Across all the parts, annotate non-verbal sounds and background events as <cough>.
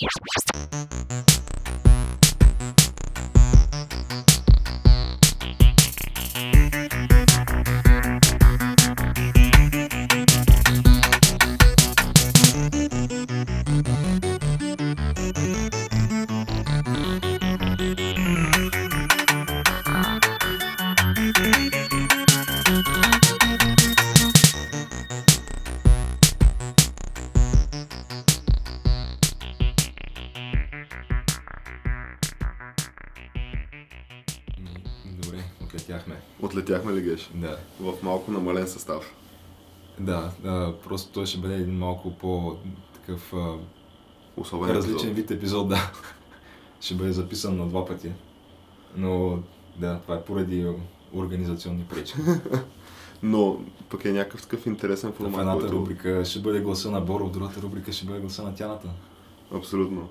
Добре, Геш? Да. В малко намален състав. Да, а, просто той ще бъде един малко по такъв а, Особен различен епизод. вид епизод, да. <laughs> ще бъде записан на два пъти. Но да, това е поради организационни пречки. <laughs> Но пък е някакъв такъв интересен В формат, едната който... рубрика ще бъде гласа на Боро, в другата рубрика ще бъде гласа на Тяната. Абсолютно.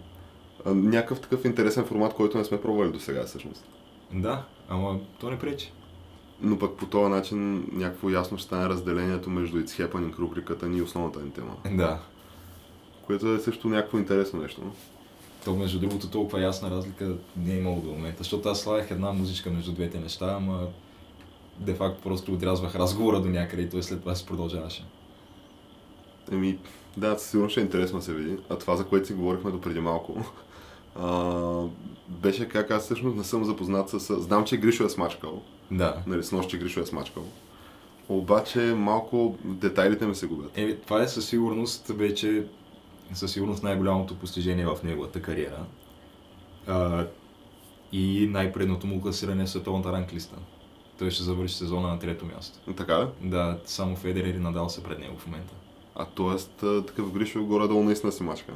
Някакъв такъв интересен формат, който не сме пробвали до сега всъщност. Да, ама то не пречи. Но пък по този начин някакво ясно ще стане разделението между It's Happening рубриката ни и основната ни тема. Да. Което е също някакво интересно нещо. То между другото толкова ясна разлика не е имало до момента, защото аз слагах една музичка между двете неща, ама де факто просто отрязвах разговора до някъде и той след това се продължаваше. Еми, да, сигурно ще е интересно да се види. А това, за което си говорихме до преди малко, а, беше как аз всъщност не съм запознат с... Знам, че Гришо е смачкал. Да. Нали, с нощи Гришо е смачкал. Обаче малко детайлите ми се губят. Е, това е със сигурност вече със сигурност най-голямото постижение в неговата кариера. А, и най-предното му класиране в световната ранглиста. Той ще завърши сезона на трето място. Така ли? Да, само Федерер и Надал са пред него в момента. А т.е. такъв Гришо горе-долу наистина си мачка.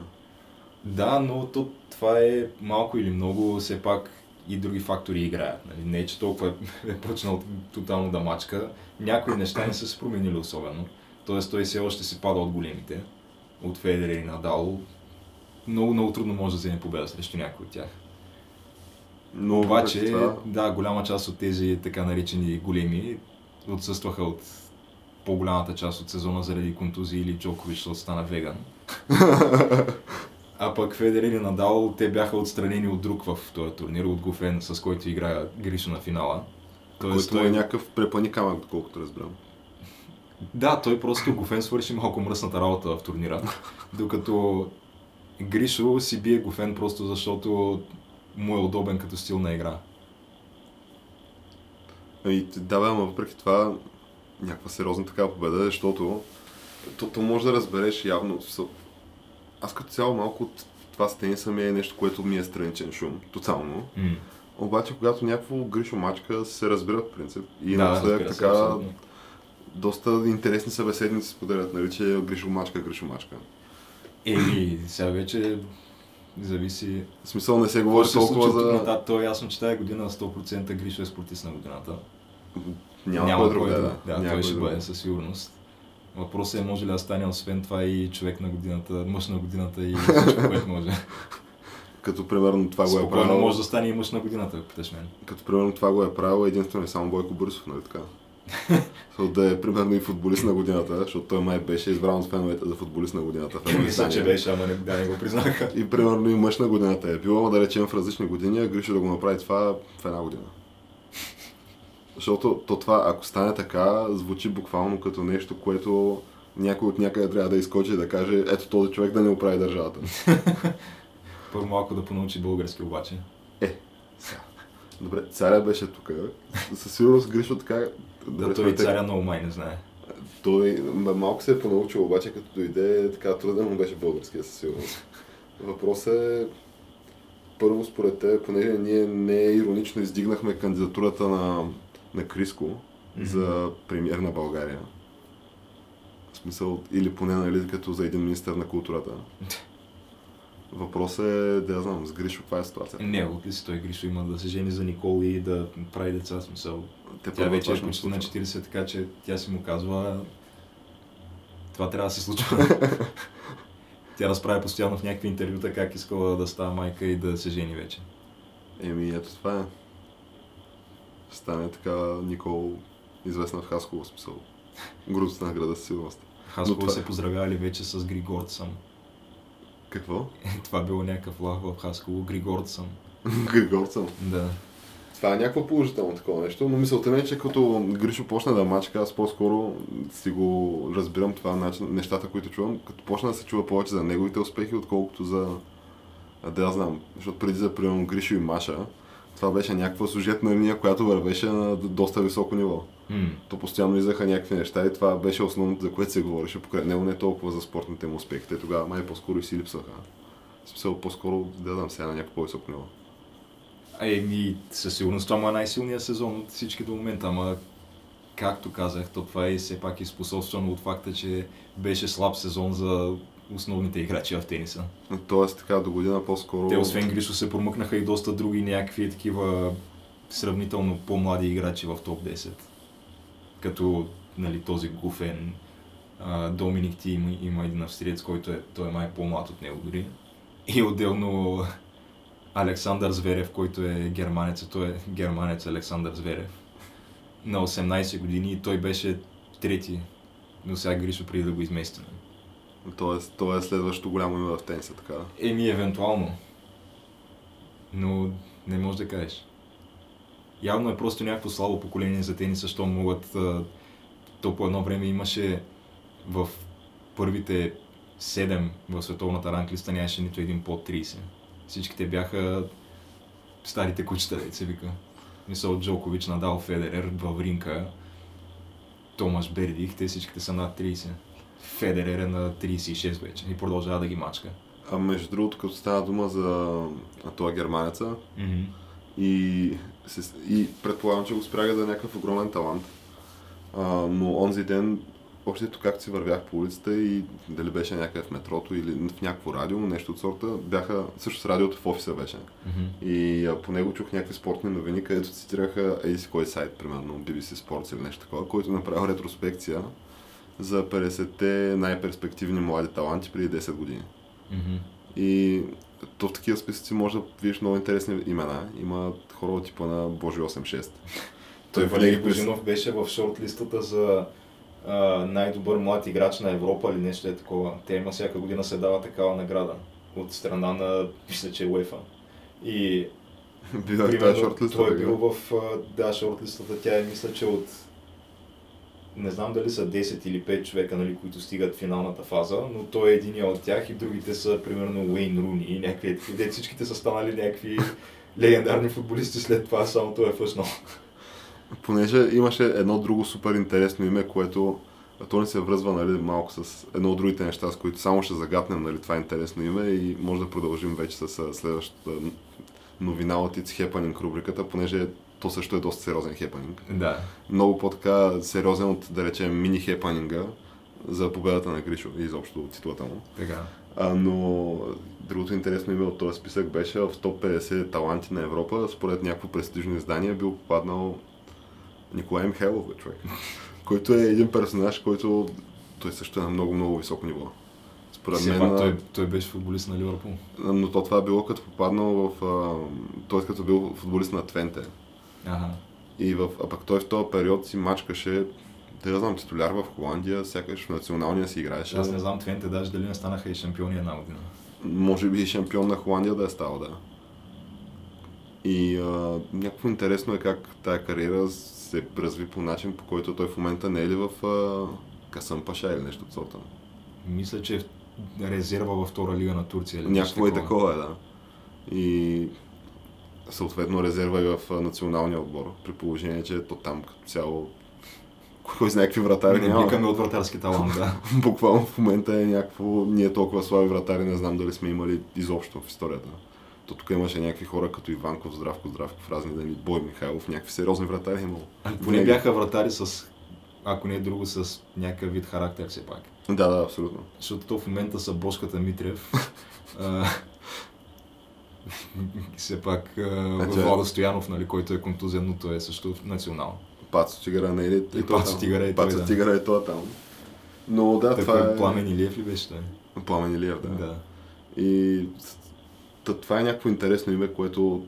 Да, но то, това е малко или много, все пак и други фактори играят. Нали? Не че толкова е, <laughs> е почнал тотално да мачка. Някои неща не са се променили особено. Тоест той все още си пада от големите. От Федерер и Надал. Много, много трудно може да вземе победа срещу някой от тях. Но Обаче, това, да, голяма част от тези така наречени големи отсъстваха от по-голямата част от сезона заради контузии или Джокович, защото стана веган. <laughs> А пък Федерер и Надал, те бяха отстранени от друг в този турнир, от Гофен, с който играя Гришо на финала. Тоест, който е някакъв препани камък, доколкото разбирам. <laughs> Да, той просто Гофен свърши малко мръсната работа в турнира. Докато Гришо си бие Гофен просто защото му е удобен като стил на игра. И да, бе, ама въпреки това някаква сериозна такава победа, защото то, то може да разбереш явно. Аз като цяло малко от това с тениса ми е нещо, което ми е страничен шум, тотално. М. Обаче, когато някакво Гришо мачка, се разбира в принцип. И Да, напоследък се, така абсолютно. доста интересни събеседници споделят, нали, че Гришо мачка, Гришо мачка. Еми, сега вече зависи. В смисъл не се говори се толкова тук за... нататък? То е ясно, че тази година 100% Гришо е спортист на годината. Няма, кой друг да е, да. Да, Няма той ще бъде със сигурност. Въпросът е може ли да стане освен това и човек на годината, мъж на годината и всичко, което може. Като примерно това го е Спокойно правил. може да стане и мъж на годината, ако питаш мен. Като примерно това го е правил единствено и само Бойко Борисов, нали така? <laughs> Защото да е примерно и футболист на годината, защото той май беше избран от феновете за футболист на годината. Мисля, че беше, ама не, да, не го признаха. И примерно и мъж на годината е бил, ама да речем в различни години, а Гришо да го направи това в една година. Защото то това, ако стане така, звучи буквално като нещо, което някой от някъде трябва да изкочи и да каже, ето този човек да не оправи държавата. <laughs> Първо малко да понаучи български обаче. Е, сега. Добре, царя беше тук. Със сигурност Гришо така... Да, той и царя много май не знае. Той малко се е понаучил, обаче като дойде, така труден му беше българския със сигурност. Въпросът е, първо според те, понеже ние не иронично издигнахме кандидатурата на, на Криско за премьер на България. В смисъл, или поне нали, като за един министър на културата. Въпросът е, да я знам, с Гришо, каква е ситуацията? Не, от ли си той Гришо има да се жени за Никол и да прави деца, смисъл. Те Тя вече е почти на случва. 40, така че тя си му казва това трябва да се случва. <laughs> тя разправя постоянно в някакви интервюта как искала да става майка и да се жени вече. Еми, ето това е. Стане така Никол, известна в Хасково, смисъл. Гордостта на града със сигурност. Хасково това- се поздравяли вече с Григор сам. Какво? <laughs> Това било някакъв лах в Хасково, Григорцън. <laughs> Григорцън. Да. Това е някакво положително такова нещо, но мисълта ми е, че като Гришо почна да мачка, аз по-скоро си го разбирам това начин, нещата, които чувам, като почна да се чува повече за неговите успехи, отколкото за... А, да я знам, защото преди за примерно Гришо и Маша, това беше някаква сюжетна линия, която вървеше на доста високо ниво. М. То постоянно изаха някакви неща и това беше основното, за което се говореше покрай него, не толкова за спортните му успехи. Те тогава май по-скоро и си липсваха. В смисъл по-скоро да дам сега на някакво по-високо ниво. Еми, със сигурност това е най-силният сезон от всички до момента, ама както казах, то това е все пак изпособствено от факта, че беше слаб сезон за основните играчи в тениса. Тоест така до година по-скоро... Те освен Гришо се промъкнаха и доста други някакви такива сравнително по-млади играчи в топ 10. Като нали, този Гуфен, Доминик Ти има, има един австриец, който е, той е май по-млад от него дори. И отделно Александър Зверев, който е германец, той е германец Александър Зверев. На 18 години и той беше трети. Но сега Гришо преди да го измести. Тоест, това е следващото голямо име в тениса, така. Еми, евентуално. Но не можеш да кажеш. Явно е просто някакво слабо поколение за тениса, защо могат... То по едно време имаше в първите 7 в световната ранглиста нямаше нито един под 30. Всичките бяха старите кучета, деца вика. Мисъл Джокович, Надал, Федерер, Вавринка, Томаш Бердих, те всичките са над 30. Федерер е на 36 вече и продължава да ги мачка. А между другото, като става дума за това германеца, Мгм. и, и предполагам, че го спряга е някакъв огромен талант. А, но онзи ден, общото както си вървях по улицата и дали беше някъде в метрото или в някакво радио, нещо от сорта, бяха, също с радиото в офиса беше. Мгм. И а, по него чух някакви спортни новини, където цитираха еди си кой сайт, примерно BBC Sports или нещо такова, който направил ретроспекция за 50-те най-перспективни млади таланти преди 10 години. Мгм. И то в такива списъци може да видиш много интересни имена. Има хора от типа на Божи 86. <laughs> Той винаги Валери през- Божинов беше в шорт-листата за а, най-добър млад играч на Европа или нещо е такова. Те има всяка година се дава такава награда от страна на, мисля, че УЕФА. И <laughs> Бил е в тази примерно, той е бил в да, шорт-листата, тя е мисля, че от не знам дали са 10 или 5 човека, нали, които стигат финалната фаза, но той е един от тях и другите са примерно Уейн Руни и някакви. Де всичките са станали някакви легендарни футболисти след това, само той е фъснал. Понеже имаше едно друго супер интересно име, което то не се връзва нали, малко с едно от другите неща, с които само ще загатнем нали, това интересно име и може да продължим вече с следващата новина от It's Happening рубриката, понеже то също е доста сериозен хепанинг. Да. Много по-така сериозен от, да речем, мини хепанинга за победата на Гришо и изобщо от титлата му. Така. А, но другото интересно име от този списък беше в топ 50 таланти на Европа. Според някакво престижно издание бил попаднал Николай Михайлов, човек. <laughs> който е един персонаж, който той също е на много-много високо ниво. Според Все мен, пак той, той беше футболист на Ливърпул. но то това е било като попаднал в... Той като бил футболист на Твенте. Ага. И в, а пък той в този период си мачкаше, да я знам, титуляр в Холандия, сякаш в националния си играеше. Аз не знам Твенте даже дали не станаха и шампиони една година. може би и шампион на Холандия да е стал, да. И а, някакво интересно е как тая кариера се разви по начин, по който той в момента не е ли в а, Касъм Паша или нещо от сорта. Мисля, че е резерва във втора лига на Турция. Някакво и такова е, да. И съответно резерва и в националния отбор, при положение, че то там като цяло кой знае какви вратари Не няма. викаме от вратарски талант, да. <laughs> Буквално в момента е някакво, ние толкова слаби вратари, не знам дали сме имали изобщо в историята. То тук имаше някакви хора като Иванков, Здравко, Здравков, разни дали, Бой Михайлов, някакви сериозни вратари е имало. Поне Винаги. бяха вратари с, ако не е друго, с някакъв вид характер все пак. Да, да, абсолютно. Защото то в момента са Бошката Митрев. <laughs> <laughs> все пак Значи- Владо Стоянов, нали, който е контузен, но той е също национал. Пацо Тигъра не е ли? И той Пацо там. Тигъра и той, Пацо да. Тигъра е това там. Но да, това е... Пламен Илиев ли беше той? Пламен Илиев, да. да. И това е някакво интересно име, което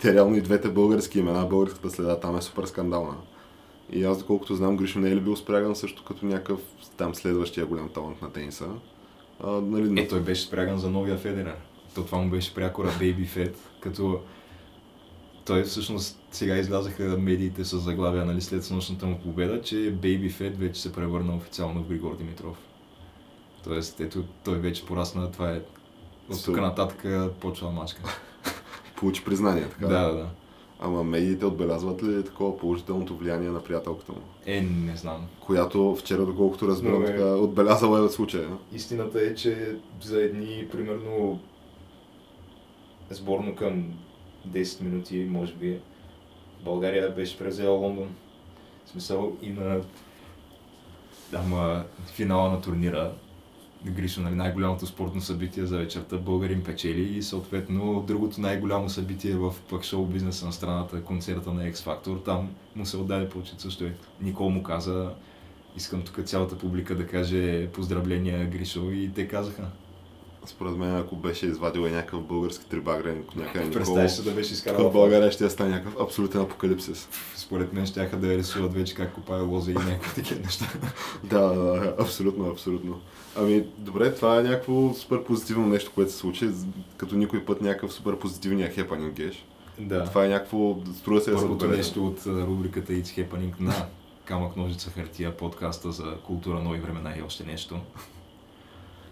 те реално и двете български имена, българската следа там е супер скандална. И аз, доколкото знам, Гришо не е ли бил спряган също като някакъв там следващия голям талант на тениса. А, нали, Е, той беше спряган за новия Федерер. То това му беше прякора Baby Fed, като той всъщност сега излязаха медиите с заглавия нали, след снощната му победа, че Baby Fed вече се превърна официално в Григор Димитров. Тоест, ето, той вече порасна, това е от тук нататък почва мачка. <laughs> получи признание, така. Да, да, да. Ама медиите отбелязват ли такова положителното влияние на приятелката му? Е, не знам. Която вчера, доколкото разбирам, Добре. така, отбелязала е случая. Истината е, че за едни, примерно, сборно към 10 минути, може би, България беше превзела Лондон. В смисъл и на ама, финала на турнира. Гришо, нали, най-голямото спортно събитие за вечерта, българин печели и съответно другото най-голямо събитие в пък шоу бизнеса на страната, концерта на X Factor, там му се отдаде почет също. е. Никол му каза, искам тук цялата публика да каже поздравления Гришо и те казаха. Според мен, ако беше извадил и някакъв български трибагрен, някъде Никол, Представяш се да беше в изкарал България ще стане някакъв абсолютен апокалипсис. Според мен ще да я рисуват вече как копае лоза и някакви такива неща. <laughs> Да, абсолютно, абсолютно. Ами, добре, това е някакво супер позитивно нещо, което се случи, като никой път някакъв супер позитивния хепанинг геш. Да. Това е някакво, струва се да се нещо от рубриката It's Happening на Камък, ножица, хартия, подкаста за култура, нови времена и още нещо.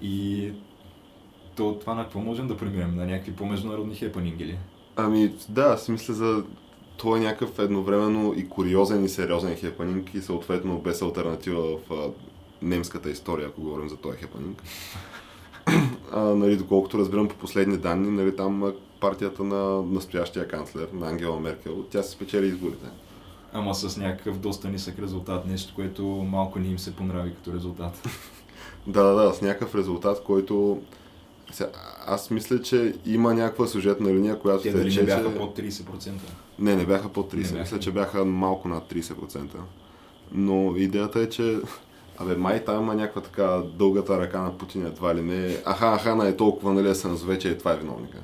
И то, това на какво можем да преминем? На някакви по-международни хепанинги ли? Ами, да, аз мисля за... Той е някакъв едновременно и куриозен и сериозен хепанинг и съответно без альтернатива в а, немската история, ако говорим за този хепанинг. <coughs> а, нали, доколкото разбирам по последни данни, нали, там а, партията на настоящия канцлер, на Ангела Меркел, тя се спечели изборите. Ама с някакъв доста нисък резултат, нещо, което малко не им се понрави като резултат. <laughs> Да, да, да, с някакъв резултат, който... Сега, аз мисля, че има някаква сюжетна линия, която Те дали рече, не бяха че... под 30%? Не, не бяха под 30. Не бяха. Мисля, че бяха малко над 30%. Но идеята е, че Абе, май там има някаква така дългата ръка на Путин, едва ли не. Аха, аха, на е толкова, нали, се назове, че е това е виновника.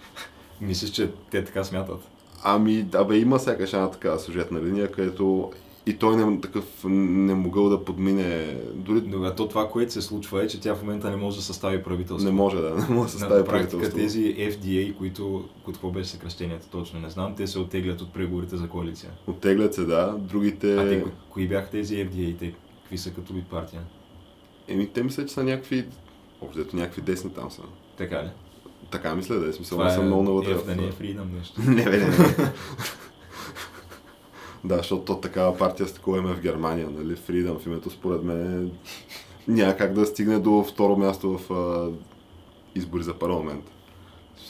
<laughs> Мислиш, че те така смятат? Ами, абе, има сякаш една такава сюжетна линия, където и той не, такъв не могъл да подмине, дори Добре, то това, което се случва е, че тя в момента не може да състави правителство. не може да, <laughs> не може да На състави практика правителство. тези FDA, които, какво беше съкръщението точно, не знам, те се оттеглят от преговорите за коалиция. Оттеглят се, да. Другите... А те, кои, бяха тези FDA, те какви са като вид партия? Еми, те мисля, че са някакви... Общо някакви десни там са. Така ли? Така мисля да е, смисъл, <laughs> не съм много навътре. В- да не е Freedom нещо. не, не, не. <laughs> да, защото то такава партия с такова име в Германия, нали? Freedom в името, според мен, няма как да стигне до второ място в а, избори за парламент.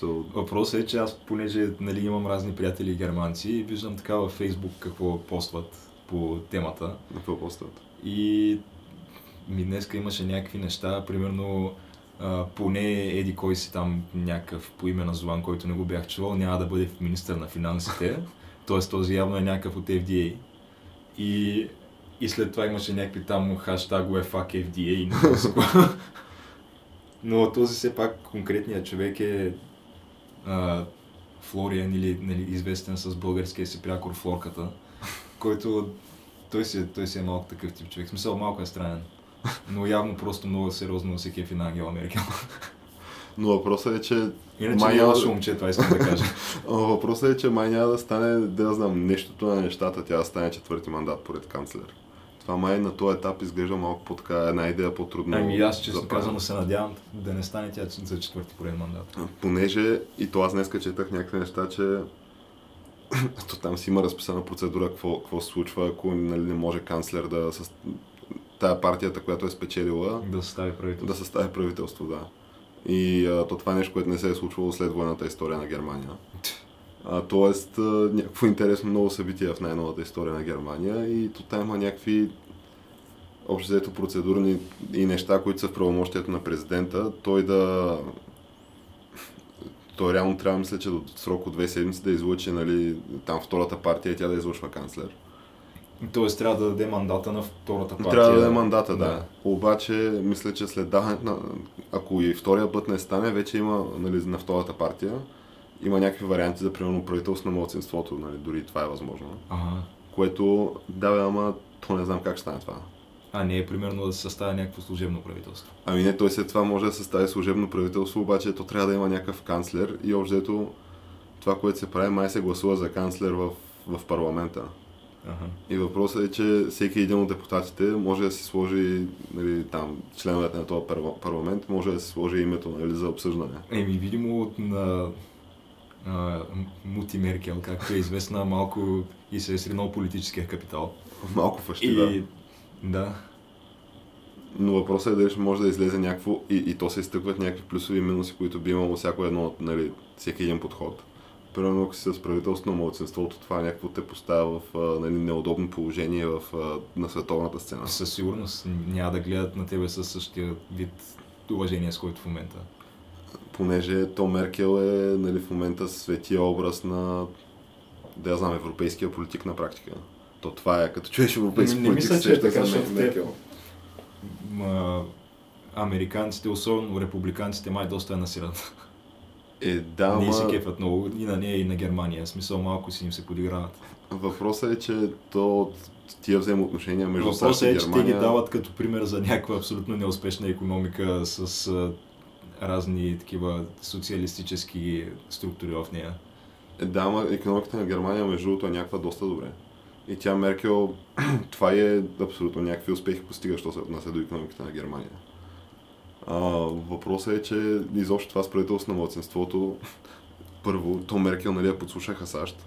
So, Въпросът е, че аз, понеже нали, имам разни приятели германци, и виждам така във Фейсбук какво постват по темата. какво постът? И ми днеска имаше някакви неща, примерно а, поне еди кой си там някакъв по име на Злан, който не го бях чувал, няма да бъде министър на финансите. Тоест този явно е някакъв от FDA. И, и след това имаше някакви там хаштагове fuck FDA. <laughs> Но този все пак конкретният човек е а, Флориан или нали, известен с българския си прякор Флорката, който той си, той си е малко такъв тип човек. В смисъл малко е странен. Но явно просто много сериозно се кефи на Ангела Меркел. Но въпросът е, че Иначе Май не е няма- лошо момче, това искам да кажа. <laughs> Въпросът е, че май няма да стане, да знам, нещото на нещата, тя да стане четвърти мандат поред канцлер. Това май на този етап изглежда малко по така една идея по-трудно. Ами аз правене. казано се надявам да не стане тя за четвърти пореден мандат. Понеже и то аз днеска четах някакви неща, че <coughs> то там си има разписана процедура какво, какво се случва, ако нали, не може канцлер да с тая партията, която е спечелила, Да състави правителство. да състави правителство, да. И а, то това е нещо, което не се е случвало след военната история на Германия. А, тоест, а, някакво интересно ново събитие в най-новата история на Германия и то там има някакви общо взето процедурни и неща, които са в правомощието на президента, той да той реално трябва, мисля, че до срок от две седмици да излучи нали, там втората партия и тя да излъчва канцлер. Тоест трябва да даде мандата на втората партия. Трябва да даде мандата, да. Да. Обаче, мисля, че след даването на... Ако и втория път не стане, вече има нали, на втората партия. Има някакви варианти за примерно правителство на младсинството, нали, дори това е възможно. Ага. Което, да, бе, ама то не знам как ще стане това. А не е примерно да се съставя някакво служебно правителство. Ами не, той след това може да състави служебно правителство, обаче то трябва да има някакъв канцлер и общо това, което се прави, май се гласува за канцлер в, в парламента. Ага. И въпросът е, че всеки един от депутатите може да си сложи, нали, там, членовете на този парла- парламент, може да си сложи името нали, за обсъждане. Еми, видимо от на Мути Меркел, както е известна, малко и се е сринал политическия капитал. Малко фащи, И да. да, Но въпросът е дали ще може да излезе някакво и, и то се изтъкват някакви плюсови и минуси, които би имало всяко едно, от, нали, всеки един подход. Примерно, ако си с правителството на младсинството, това някакво те поставя в нали, неудобно положение в, на световната сцена. със сигурност няма да гледат на тебе със същия вид уважение, с който в момента. Понеже то Меркел е нали, в момента светия образ на, да я знам, европейския политик на практика. То това е, като чуеш европейски Не- не политик, мисля, се че е така, защото те- Меркел. Ма, американците, особено републиканците, май доста я насират. Е, да, Ние се ама кефят много и на нея, и на Германия. Смисъл малко си им се подиграват. въпросът е, че то тия взаимоотношения между САЩ Въпросът и е, че те Германия... ги дават като пример за някаква абсолютно неуспешна економика с а, разни такива социалистически структури в нея. Е, да, ама економиката на Германия, между другото, е някаква доста добре. И тя Меркел, <clears throat> това е абсолютно някакви успехи постига, що се отнася до економиката на Германия. А, въпросът е, че изобщо това с правителство на младсинството, първо, то Меркел, нали, я подслушаха САЩ.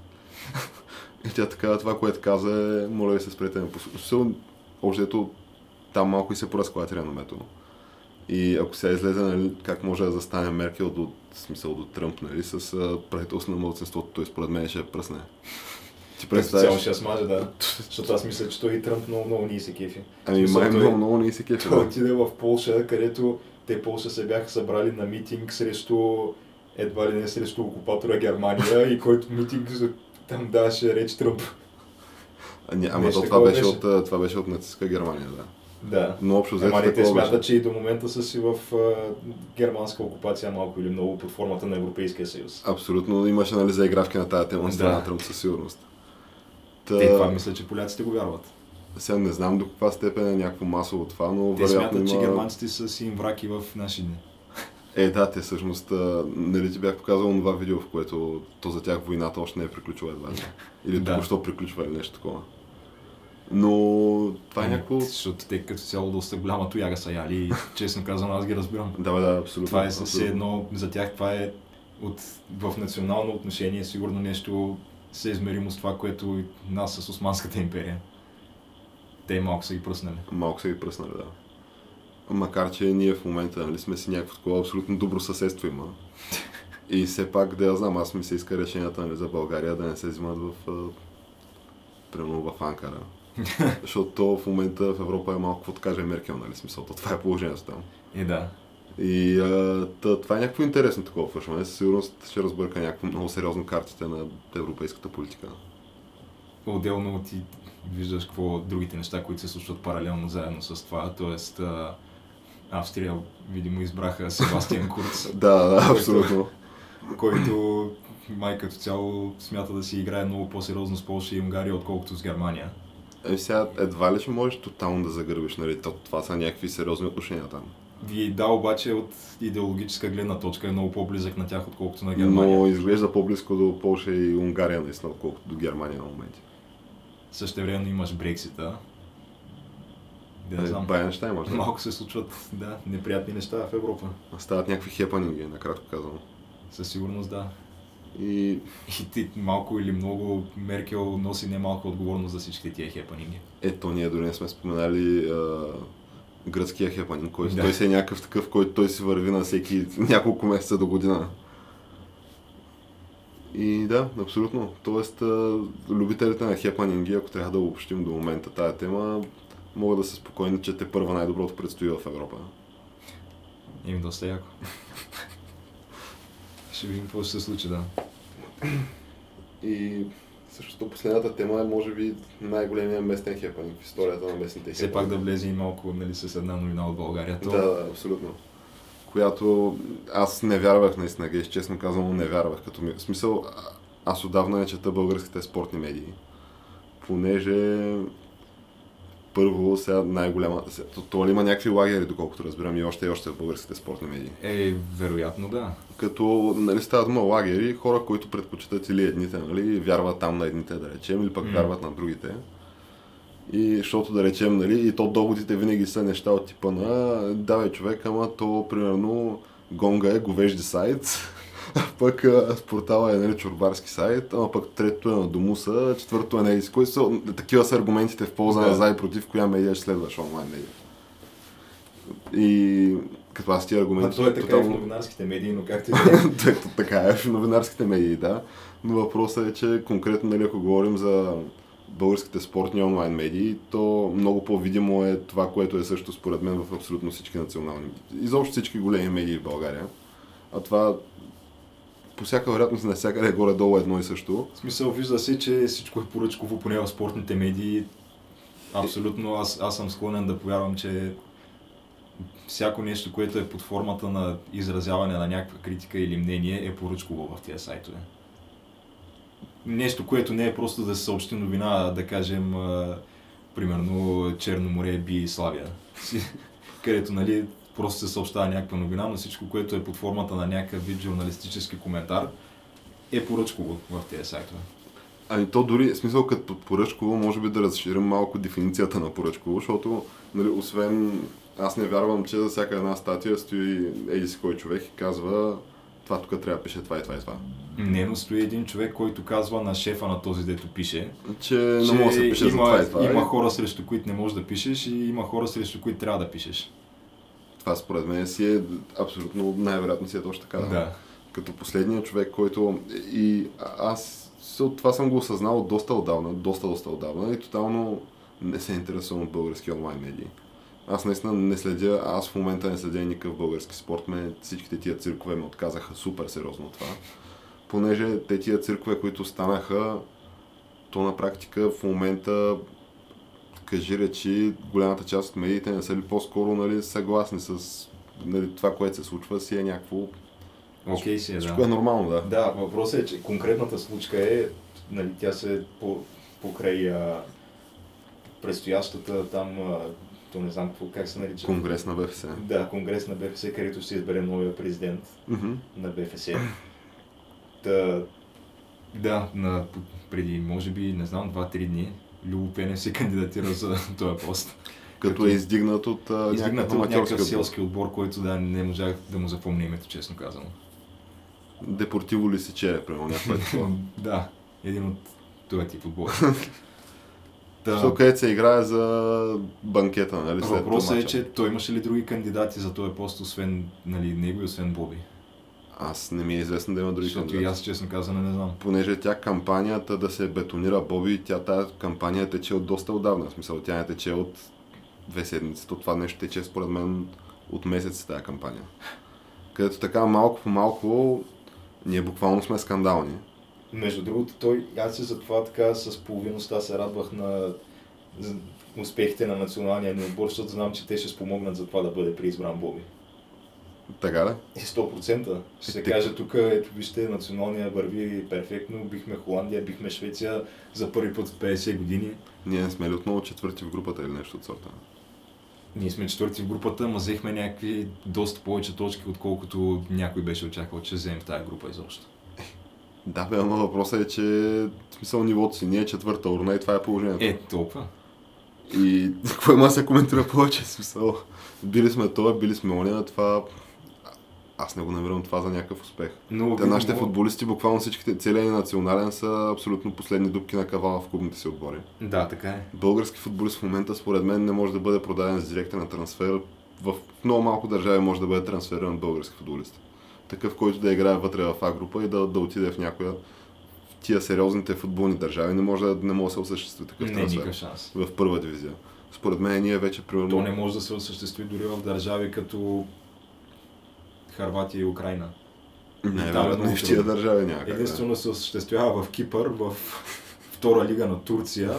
<laughs> И тя така, това, което каза е, моля ви се спрете ме послушайте. Там малко и се поразклати реномето. И ако сега излезе, нали, как може да застане Меркел до, смисъл до Тръмп, нали, с а, правителство на младсинството, той според мен ще пръсне. Ти Цяло представяш? ще я смаже, да. Защото аз мисля, че той и Тръмп много, много ни се кефи. Ами май много, много не се кефи. Той отиде в Полша, където те Полша се бяха събрали на митинг срещу едва ли не срещу окупатора Германия и който митинг там даваше реч Тръмп. А, не, ама Нещо то, това, беше беше. от, това беше от нацистска Германия, да. Да. Но общо взето Ама те смятат, че и до момента са си в а, германска окупация малко или много под формата на Европейския съюз. Абсолютно имаше нали, заигравки на тази тема от страна Да. на Тръмп със сигурност. Та, Те това мисля, че поляците го вярват. Сега не знам до каква степен е някакво масово това, но Те смятат, че има... германците са си им враки в наши дни. Е, да, те всъщност, нали ти бях показал това видео, в което то за тях войната още не е приключила едва ли. Или Да. току-що приключва или нещо такова. Но това е Ами, някакво... Защото те като цяло доста голяма тояга са яли и честно казвам аз ги разбирам. Да, бе, да, абсолютно. Това е все едно, за тях това е от, в национално отношение сигурно нещо съизмеримо с това, което нас с Османската империя. Те малко са ги пръснали. Малко са ги пръснали, да. Макар, че ние в момента нали, сме си някакво такова абсолютно добро съседство има. <laughs> И все пак, да я знам, аз ми се иска решенията нали, за България да не се взимат в, примерно в Анкара. <laughs> Защото то в момента в Европа е малко, каквото каже Меркел, нали, смисъл, то това е положението там. И да. И а, та, това е някакво интересно такова фъшване. Със сигурност ще разбърка някакво много сериозно картите на европейската политика. Отделно ти виждаш какво другите неща, които се случват паралелно заедно с това. Тоест, а, Австрия, видимо, избраха Себастиан Курц, <laughs> Да, да, Който- абсолютно. който май като цяло смята да си играе много по-сериозно с Полша и Унгария, отколкото с Германия. Е, сега едва ли ще можеш тотално да загърбиш, нали? То, това са някакви сериозни отношения там. И да, обаче от идеологическа гледна точка е много по-близък на тях, отколкото на Германия. Но изглежда по-близко до Польша и Унгария, наистина, отколкото до Германия на моменти. Също време имаш Брексита. Да, не знам. Байенщайн може да. Малко се случват, да, неприятни неща в Европа. Стават някакви хепанинги, накратко казано. Със сигурност да. И И ти малко или много Меркел носи немалко отговорност за всички тия хепанинги. ето, ние дори не сме споменали а, гръцкия хепанин, който Да. той си е някакъв такъв, който той си върви на всеки няколко месеца до година. И да, абсолютно. Тоест, любителите на хепанинги, ако трябва да обобщим до момента тази тема, могат да са спокойни, че те първа най-доброто предстои в Европа. Им доста яко. Ще видим какво ще се случи, да. И също последната тема е, може би, най-големия местен хепанинг в историята на местните Все пак да влезе и малко нали, с една новина от България. То... Да, абсолютно. Която аз не вярвах наистина, геш, честно казано не вярвах. Като ми... В смисъл, аз отдавна не чета българските спортни медии. Понеже първо, сега най-голямата. То, то ли има някакви лагери, доколкото разбирам, и още и още в българските спортни медии. Е, вероятно да. Като нали, става дума лагери, хора, които предпочитат или едните, нали, вярват там на едните, да речем, или пък М. вярват на другите. И защото да речем, нали, и то доводите винаги са неща от типа на давай човек, ама то примерно гонга е говежди сайт, <laughs> а пък а, портала е нали, чорбарски сайт, ама пък третото е на Домуса, четвъртото е на Едис. Кои са, такива са аргументите в полза Да. на за и против коя медия ще следваш онлайн медия. И като аз тия А аргументи... то е така и в тотално- новинарските медии, но както и <laughs> да е. Така е в новинарските медии, да. Но въпросът е, че конкретно, нали, ако говорим за българските спортни онлайн медии, то много по-видимо е това, което е също според мен в абсолютно всички национални, изобщо всички големи медии в България. А това по всяка вероятност навсякъде е горе-долу едно и също. В смисъл, вижда се, че всичко е поръчково, поне в спортните медии. Абсолютно, аз, аз съм склонен да повярвам, че всяко нещо, което е под формата на изразяване на някаква критика или мнение, е поръчково в тези сайтове. Нещо, което не е просто да се съобщи новина, да кажем, а, примерно Черноморе би Славия, <laughs> където нали, просто се съобщава някаква новина, но всичко, което е под формата на някакъв вид журналистически коментар, е поръчково в тези сайтове. Ами то дори, смисъл като поръчково, може би да разширим малко дефиницията на поръчково, защото, нали, освен, аз не вярвам, че за всяка една статия стои еди си кой човек и казва това тук трябва да пише това и това и това. Не, но стои един човек, който казва на шефа на този, дето пише, Че не може да се пише има, за това и това. има хора срещу които не можеш да пишеш и има хора срещу които трябва да пишеш. Това според мен си е абсолютно най-вероятно си е точно така. Да. Като последният човек, който и аз това съм го осъзнал доста отдавна, доста, доста отдавна и тотално не се интересувам от български онлайн медии. Аз наистина не следя, аз в момента не следя никакъв български спорт, ме, всичките тия циркове ме отказаха супер сериозно от това. Понеже те тия циркове, които станаха, то на практика в момента кажи речи, голямата част от медиите не са ли по-скоро нали, съгласни с нали, това, което се случва, си е някакво... Окей си е, Всичко е да. нормално, да. Да, въпросът е, че конкретната случка е, нали, тя се по, покрай а, предстоящата там, а, то не знам какво, как се нарича. Конгрес на БФС. Да, конгрес на БФС, където се избере новия президент. Мгм. на БФС. Та, да, на, преди, може би, не знам, 2-3 дни, Любо Пенев се кандидатира за <laughs> този пост. Като е издигнат от а, Издигнат от някакъв селски отбор, който да не можах да му запомня името, честно казано. Депортиво ли си чере, примерно, някакво е <laughs> такова. да, един от този тип отбор. <laughs> Защото където се играе за банкета, нали? след Въпросът е, че той имаше ли други кандидати за този пост, освен нали, него и освен Боби? Аз не ми е известно да има други Защото кандидати. аз, честно казано, не знам. Понеже тя кампанията да се бетонира Боби, тя тази кампания тече от доста отдавна. В смисъл, тя не тече от две седмици. То това нещо тече според мен от месец тази кампания. Където така малко по малко ние буквално сме скандални. Между другото, той, аз и затова така с половиността се радвах на успехите на националния ни отбор, защото знам, че те ще спомогнат за това да бъде преизбран Боби. Така да? И 100% ще се Ти- каже тук, ето вижте, националния върви перфектно, бихме Холандия, бихме Швеция за първи път в 50 години. Ние сме ли отново четвърти в групата или нещо от сорта? Ние сме четвърти в групата, ма взехме някакви доста повече точки, отколкото някой беше очаквал, че вземем в тази група изобщо. Да, бе, но въпросът е, че в смисъл нивото си ние е четвърта урна и това е положението. Е, толкова. И <laughs> какво има да се коментира повече? Смисъл, били сме това, били сме ония, това... Аз не го намирам това за някакъв успех. Но, Те, нашите видимо- футболисти, буквално всичките, целият ни национален са абсолютно последни дупки на кавала в клубните си отбори. Да, така е. Български футболист в момента, според мен, не може да бъде продаден с директен трансфер. В много малко държави може да бъде трансфериран български футболист. Такъв, който да играе вътре в А група и да, да отиде в някоя в тия сериозните футболни държави. Не може да, не може да се осъществи такъв Не, трансфер шанс. в първа дивизия. Според мен ние вече примерно... То не може да се осъществи дори в държави като Харватия и Украина. Не, е вероятно в тия държави някак. Единствено се осъществява в Кипър, в втора лига на Турция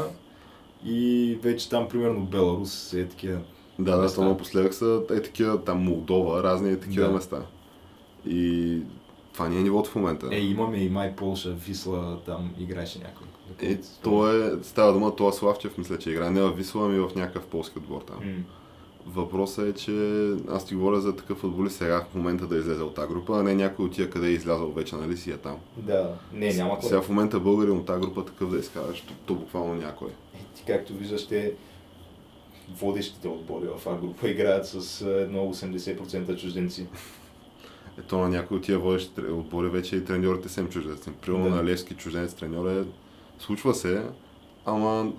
и вече там примерно Беларус е такива. Да, да, места. то напоследък са е такива там Молдова, разни е такива Да. места. И Това не е нивото в момента. Е, имаме и май Полша, Висла, там играеше някой. Е, то е, става дума, това Славчев, мисля, че играе не в Висла, ами в някакъв полски отбор там. М. Въпросът е, че аз ти говоря за такъв футболист сега в момента да излезе от тази група, а не някой от тия къде е излязъл вече, нали си е там. Да, не, няма кой. Сега в момента българин от тази група такъв да изкараш, то, то буквално някой. Е, ти както виждаш, те водещите отбори в А група играят с е, едно 80% чужденци. Ето на някои от тия водещи отбори вече и треньорите са им чужденци. Примерно Да. на Левски чужденец треньор е... Случва се, ама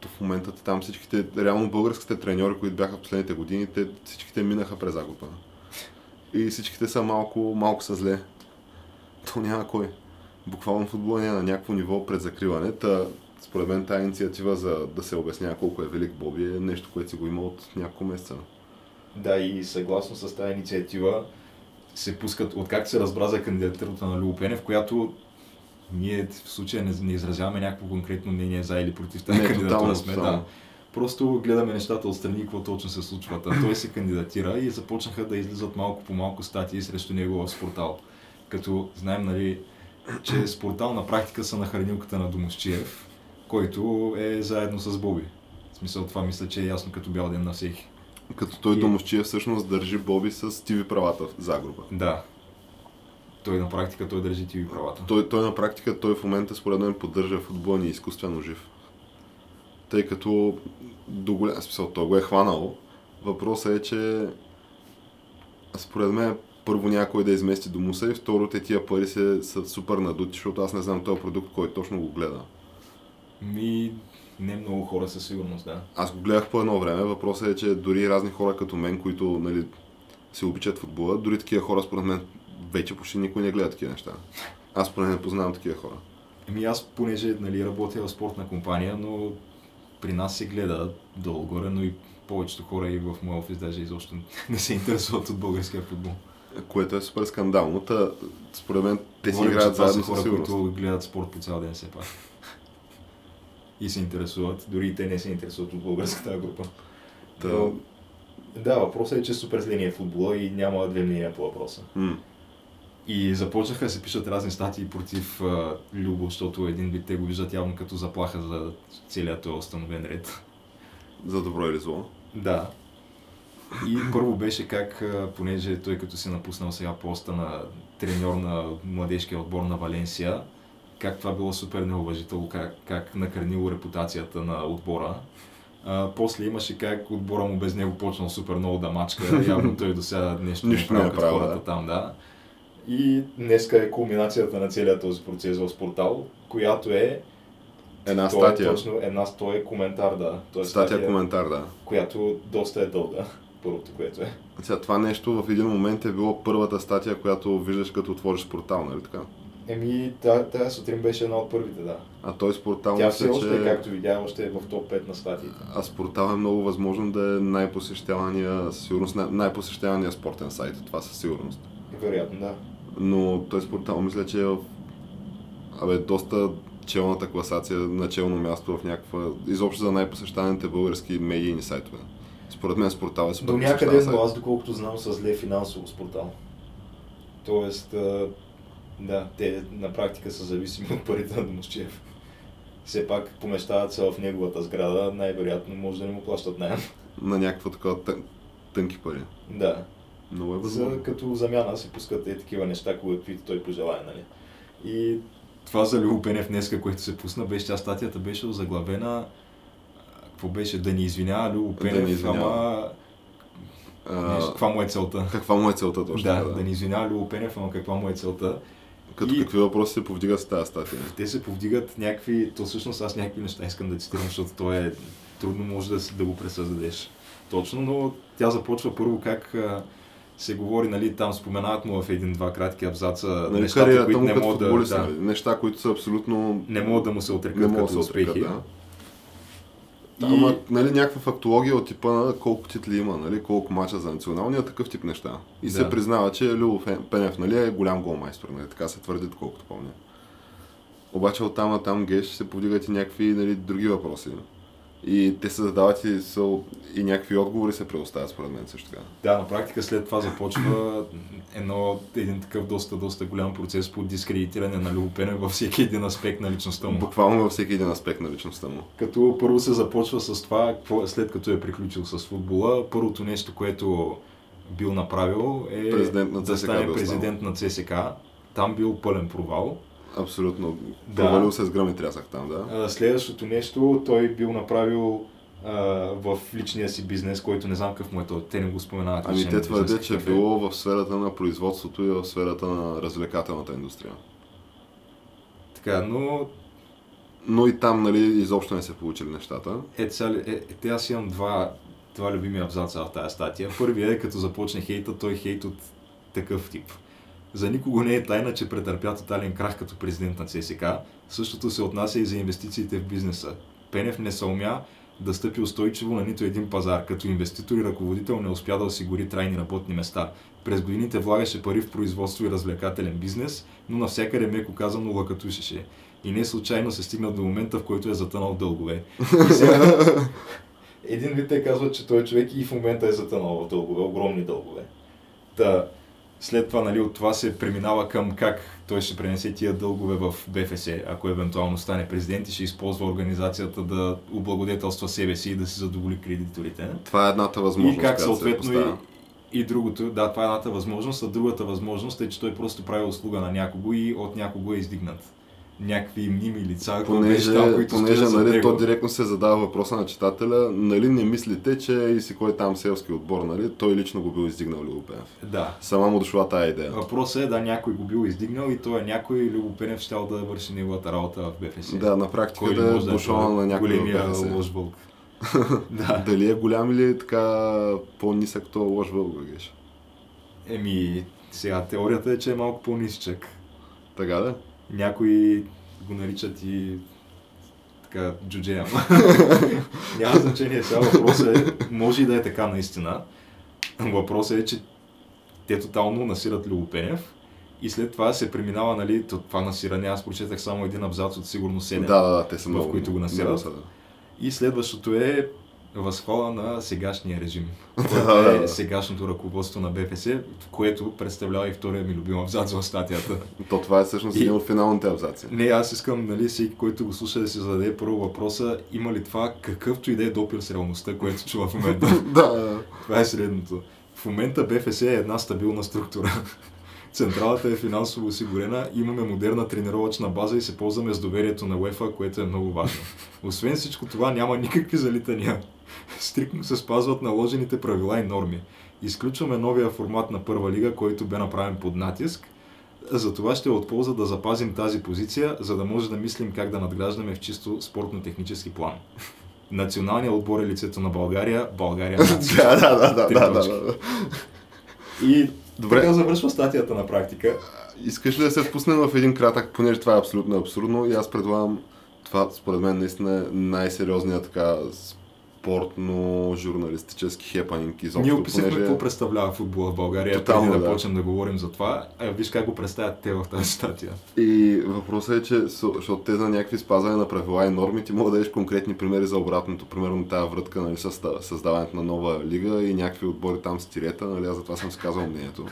то в момента там всичките, реално българските треньори, които бяха в последните години, те всичките минаха през загуба. И всичките са малко, малко са зле. То няма кой. Буквално футбол е на някакво ниво пред закриване. Та, според мен тази инициатива за да се обяснява колко е велик Боби е нещо, което си го има от няколко месеца. Да, и съгласно с тази инициатива се пускат, откакто се разбра за кандидатурата на Любо Пенев, която ние в случая не, не изразяваме някакво конкретно мнение за или против тази Не, кандидатура сме. Да. Просто гледаме нещата отстрани, какво точно се случва. Та Той се кандидатира и започнаха да излизат малко по малко статии срещу него в спортал. Като знаем, нали, че спортал на практика са на хранилката на Домощиев, който е заедно с Боби. В смисъл това мисля, че е ясно като бял ден на всеки. Като той И- домощия всъщност държи Боби с Тиви правата в загруба. Да. Той на практика той държи ти правата. Той, той на практика, той в момента според мен поддържа футбола ни изкуствено жив. Тъй като до голям смисъл той го е хванал. Въпросът е, че според мен първо някой да измести до муса и второ те тия пари се, са супер надути, защото аз не знам този продукт, кой точно го гледа. Ми, не много хора със сигурност, да. Аз го гледах по едно време. Въпросът е, че дори разни хора като мен, които нали, се обичат футбола, дори такива хора според мен вече почти никой не гледа такива неща. Аз поне не познавам такива хора. Еми аз, понеже нали, работя в спортна компания, но при нас се гледа долу-горе, но и повечето хора и в моя офис даже изобщо не се интересуват от българския футбол. Което е супер скандално. Та, според мен те си Говорим, играят са заедно със хора, сигурност. които гледат спорт по цял ден все пак. И се интересуват, дори и те не се интересуват от българската група. Но, да, въпросът е, че супер зле ни е футбола и няма две мнения по въпроса. м, И започнаха да се пишат разни статии против а, Любо, защото един вид те го виждат явно като заплаха за целият този установен ред. за добро или зло. Да. И първо беше как, понеже той като си напуснал сега поста на треньор на младежкия отбор на Валенсия, как това било супер неуважително, как, как накърнило репутацията на отбора. А, после имаше как отбора му без него почнал супер много да мачка, <laughs> явно той до сега нещо не е е правил като хората да. там, да. И днеска е кулминацията на целият този процес в спортал, която е Една то статия. Е точно една то е коментар, да. То е Статия, коментар, да. която доста е дълга, <laughs> първото, което е. Сега, това нещо в един момент е било първата статия, която виждаш като отвориш портал, нали така? Еми, та- тази сутрин беше една от първите, да. А той с портал, Тя все още, че... както видя, още е в топ 5 на статиите. А с портал е много възможно да е най-посещавания, сигурност, най- най-посещавания спортен сайт. Това със сигурност. Вероятно, да. Но той с портал мисля, че е в абе, доста челната класация, начално място в някаква, изобщо за най-посещаните български медийни сайтове. Според мен с портал е супер До някъде, но аз доколкото знам, с зле финансово с портал. Тоест, да, те на практика са зависими от парите на Домощиев. Все пак помещават се в неговата сграда, най-вероятно може да не му плащат найем. На някаква такова тън, тънки пари. Да, Много е възможно. за, като замяна се пускат е такива неща, които той пожелая, нали. И това за Любо Пенев днеска, което се пусна, беше тя статията беше озаглавена какво беше, да ни извинява Любо Да ни извинява. ама А, нещо, каква му е целта. каква му е целта точно? Да, да ни извинява Любо Пенев, ама каква му е целта. Като и- какви въпроси се повдигат с тази статия? Те се повдигат някакви, то всъщност аз някакви неща искам да цитирам, защото то е трудно може да, си- да го пресъздадеш точно, но тя започва първо как а, се говори, нали, там споменават му в един-два кратки абзаца Нали, нещата, които не могат да, неща, които са абсолютно... не могат да му се отрекат като успехи. да. И- Ама, нали, някаква фактология от типа на колко титли има, нали, колко мача за националния, такъв тип неща. И се Да. признава, че Любо Фен- Пенев, нали, е голям голмайстор, нали, така се твърди, колкото помня. Обаче оттам на там геш се повдигат и някакви нали, други въпроси. И те се задават и, са, и някакви отговори се предоставят според мен също така. Да, на практика след това започва едно, един такъв доста, доста голям процес по дискредитиране на Любопене във всеки един аспект на личността му. Буквално във всеки един аспект на личността му. Като първо се започва с това, след като е приключил с футбола, първото нещо, което бил направил е Президент на да ЦСКА стане бил президент на ЦСК. Там бил пълен провал. Абсолютно. Да. Провалил се с гръм и трясък там, да. А, Следващото нещо, той бил направил а, в личния си бизнес, който не знам какъв му е той. Те не го споменават. Ами те твърдят, че е било в сферата на производството и в сферата на развлекателната индустрия. Така, но Но и там, нали, изобщо не се получили нещата. е, ця, е, е, те аз имам два, два любими абзаца в тази статия. Първият е като започне хейта, той е хейт от такъв тип. За никого не е тайна, че претърпя тотален крах като президент на ЦСК. Същото се отнася и за инвестициите в бизнеса. Пенев не съумя да стъпи устойчиво на нито един пазар. Като инвеститор и ръководител не успя да осигури трайни работни места. През годините влагаше пари в производство и развлекателен бизнес, но навсякъде меко казано лъкатушеше. И не случайно се стигна до момента, в който е затънал в дългове. И сега, <laughs> един вид те казват, че той човек и в момента е затънал в дългове, огромни дългове. Та, след това, нали, от това се преминава към как той ще пренесе тия дългове в БФС, ако евентуално стане президент и ще използва организацията да облагодетелства себе си и да си задоволи кредиторите. Това е едната възможност, и как която се съответно и, и другото, да, това е едната възможност, а другата възможност е, че той просто прави услуга на някого и от някого е издигнат. Някакви мними лица, Понеже, там, които понеже нали, него. то директно се задава въпроса на читателя, нали не мислите, че и си кой там селски отбор, нали, той лично го бил издигнал Любопенев. Да. Сама му дошла тая идея. Въпросът е да някой го бил издигнал и той е някой Любо Пенев щял да върши неговата работа в БФС. Да, на практика Кой да е е дошла на някой големия БФС. лош вълк. <laughs> да. Дали е голям или е така по-нисък то лош вълк, Геш? Еми, сега теорията е, че е малко по-нисичък. Така да? Някои го наричат и така джуджея. <laughs> Няма значение сега. Въпросът е, може и да е така наистина. Въпросът е, че те тотално насират Любопенев и след това се преминава, нали, то- това насиране, аз прочетах само един абзац от сигурно 7. Да, да, да, те са в много. които го насират. много да. И следващото е възхвала на сегашния режим. <laughs> Което е сегашното ръководство на БФС, което представлява и втория ми любим абзац в статията. <laughs> То това е всъщност И- един от финалните абзаци. Не, аз искам, нали, всеки, който го слуша, да си зададе първо въпроса, има ли това какъвто и да е допир с реалността, което чува в момента. <laughs> да, това е средното. В момента БФС е една стабилна структура. Централата е финансово осигурена, имаме модерна тренировъчна база и се ползваме с доверието на УЕФА, което е много важно. Освен всичко това няма никакви залитания. Стриктно се спазват наложените правила и норми. Изключваме новия формат на първа лига, който бе направен под натиск. За това ще е от полза да запазим тази позиция, за да може да мислим как да надграждаме в чисто спортно-технически план. Националният отбор е лицето на България, България <laughs> нация. да, да, да, да, да, точки. да. И Добре. така завършва статията на практика. Искаш ли да се впуснем в един кратък, понеже това е абсолютно абсурдно и аз предлагам това според мен наистина е най-сериозният така спортно-журналистически хепанинг изобщо, Ние описахме понеже... какво представлява футбола в България, Тотално, преди да, да. почнем да говорим за това. А виж как го представят те в тази статия. И въпросът е, че защото те за някакви спазване на правила и норми, ти мога да дадеш конкретни примери за обратното. Примерно тази врътка нали, с създаването на нова лига и някакви отбори там с тирета, нали, аз затова съм си казал мнението.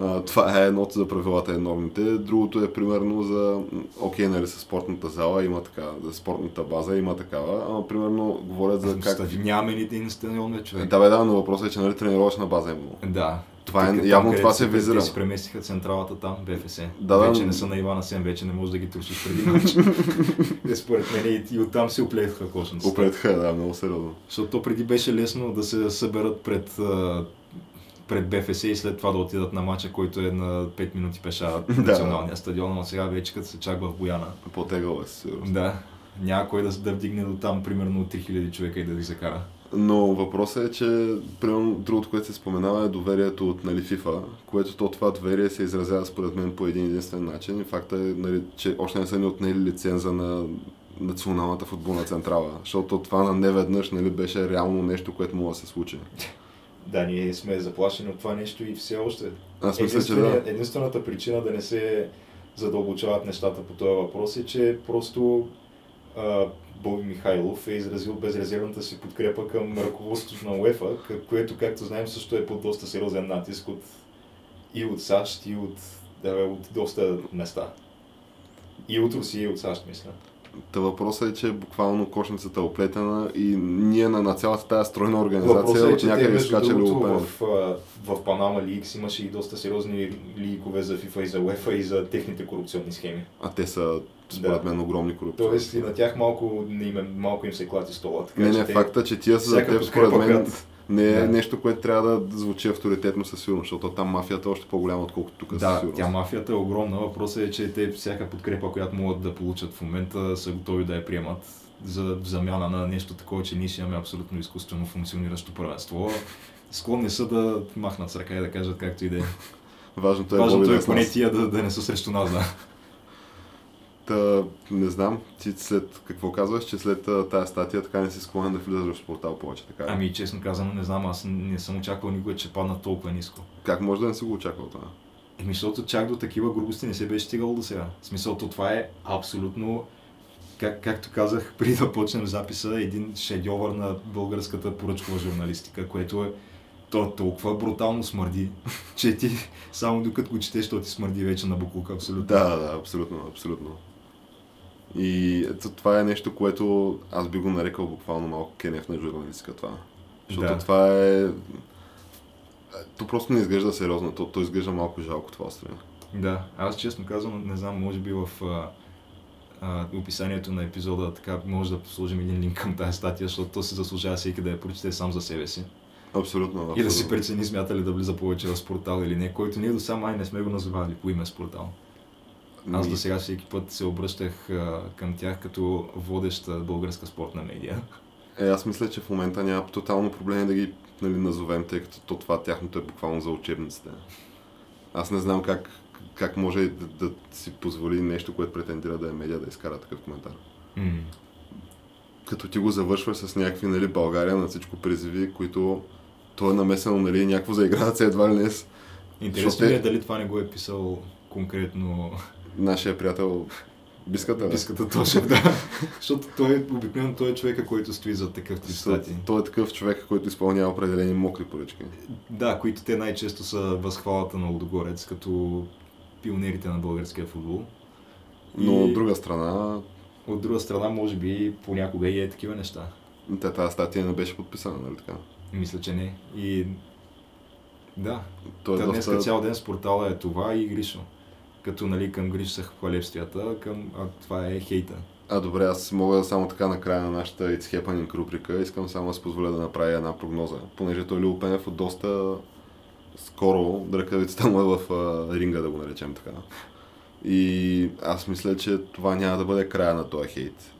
А, това е едното за правилата и нормите. Другото е примерно за, окей, нали, с спортната зала има така, за спортната база има такава, ама примерно говорят за как... Стади... Нямаме нито един стадион, човек. Да, бе, да, но въпросът е, че нали, тренировъчна база е имало. Да. Това е- Тук явно където това се визира. Те си преместиха централата там, БФС. Да, да, вече но- не са на Ивана Сен, вече не можеш да ги трусиш преди матч. Те <laughs> според мен и, и оттам се оплетаха кошницата. Опретха, да, много сериозно. Защото то преди беше лесно да се съберат пред, пред БФС и след това да отидат на матча, който е на 5 минути пеша <laughs> от Да. националния стадион, но сега вече като се чаква в Бояна. По-тегъл е, със сигурност. Да. Няма кой да, да вдигне до там примерно 3000 човека и да ги закара. Но въпросът е, че примерно другото, което се споменава е доверието от нали, FIFA, което то това доверие се изразява според мен по един единствен начин. И факта е, нали, че още не са ни отнели лиценза на Националната футболна централа, защото това на неведнъж нали, беше реално нещо, което може да се случи. Да, ние сме заплашени от това нещо и все още. Аз мисля, че да. Единствената причина да не се задълбочават нещата по този въпрос е, че просто а, Боби Михайлов е изразил безрезервната си подкрепа към ръководството на УЕФА, което, както знаем, също е под доста сериозен натиск от, и от САЩ, и от, да, от доста места. И от Русия, и от САЩ, мисля. Та въпросът е, че буквално кошницата е оплетена и ние на, на цялата тази стройна организация е, от някъде между изкача другото, Любопенов. в, а, в Панама Лигс имаше и доста сериозни лигове за FIFA и за UEFA и за техните корупционни схеми. А те са, според Да. мен, огромни корупции. Тоест и на тях малко, не им, малко им се клати стола. Така, Не, не, те- факта, че тия са за теб, според мен, не е Да. нещо, което трябва да звучи авторитетно със сигурност, защото там мафията е още по-голяма, отколкото тук със Да, сигурност. тя мафията е огромна. Въпросът е, че те всяка подкрепа, която могат да получат в момента, са готови да я приемат за замяна на нещо такова, че ние ще имаме абсолютно изкуствено функциониращо първенство. Склонни са да махнат с ръка и да кажат както и да е. Важното е Важното е е поне тия да, да не са срещу нас, да. Та, не знам, ти след какво казваш, че след тази статия така не си склонен да влизаш в спортал повече, така? Ами, честно казано, не знам, аз не съм очаквал никога, че падна толкова ниско. Как може да не си го очаквал това? Еми, защото чак до такива грубости не се беше стигало до сега. В смисъл, то това е абсолютно, как, както казах <laughs> преди да почнем записа, един шедьовър на българската поръчкова журналистика, което е то толкова брутално смърди, <laughs> че ти само докато го четеш, то ти смърди вече на буклука, абсолютно. Да, да, абсолютно, абсолютно. И ето това е нещо, което аз би го нарекал буквално малко кенев на журналистика това. Защото Да. това е... То просто не изглежда сериозно, то, то изглежда малко жалко това страна. Да, аз честно казвам, не знам, може би в а, а, описанието на епизода така може да сложим един линк към тази статия, защото то се заслужава всеки да я прочете сам за себе си. Абсолютно. абсолютно. И да си прецени смята ли да влиза повече в спортал или не, който ние до сега май не сме го назовали по име спортал. Аз до сега всеки път се обръщах а, към тях като водеща българска спортна медия. Е, аз мисля, че в момента няма тотално проблеми да ги нали, назовем, тъй като то това тяхното е буквално за учебниците. Аз не знам как, как може да, да си позволи нещо, което претендира да е медиа, да изкара такъв коментар. М. Като ти го завършваш с някакви, нали, България на всичко призиви, които то е намесено, нали, някакво заиграват се едва ли не Интересно ми те- е дали това не го е писал конкретно нашия приятел Биската. Биската Тошев, да. <laughs> Защото той обикновено той е човека, който стои за такъв тип статии. Той е такъв човек, който изпълнява определени мокри поръчки. Да, които те най-често са възхвалата на Лудогорец, като пионерите на българския футбол. Но И- от друга страна, От друга страна, може би понякога и е такива неща. тя тази статия не беше подписана, нали така? Мисля, че не. И да, Той е Та днеска доста... цял ден с портала е това и Гришо. Като нали, към Гриш са хвалебствията, към а, това е хейта. А, добре, аз мога само така на края на нашата It's Happening рубрика. Искам само да си позволя да направя една прогноза. Понеже той Любо Пенев от доста скоро ръкавицата му е в а, ринга, да го наречем така. И аз мисля, че това няма да бъде края на този хейт.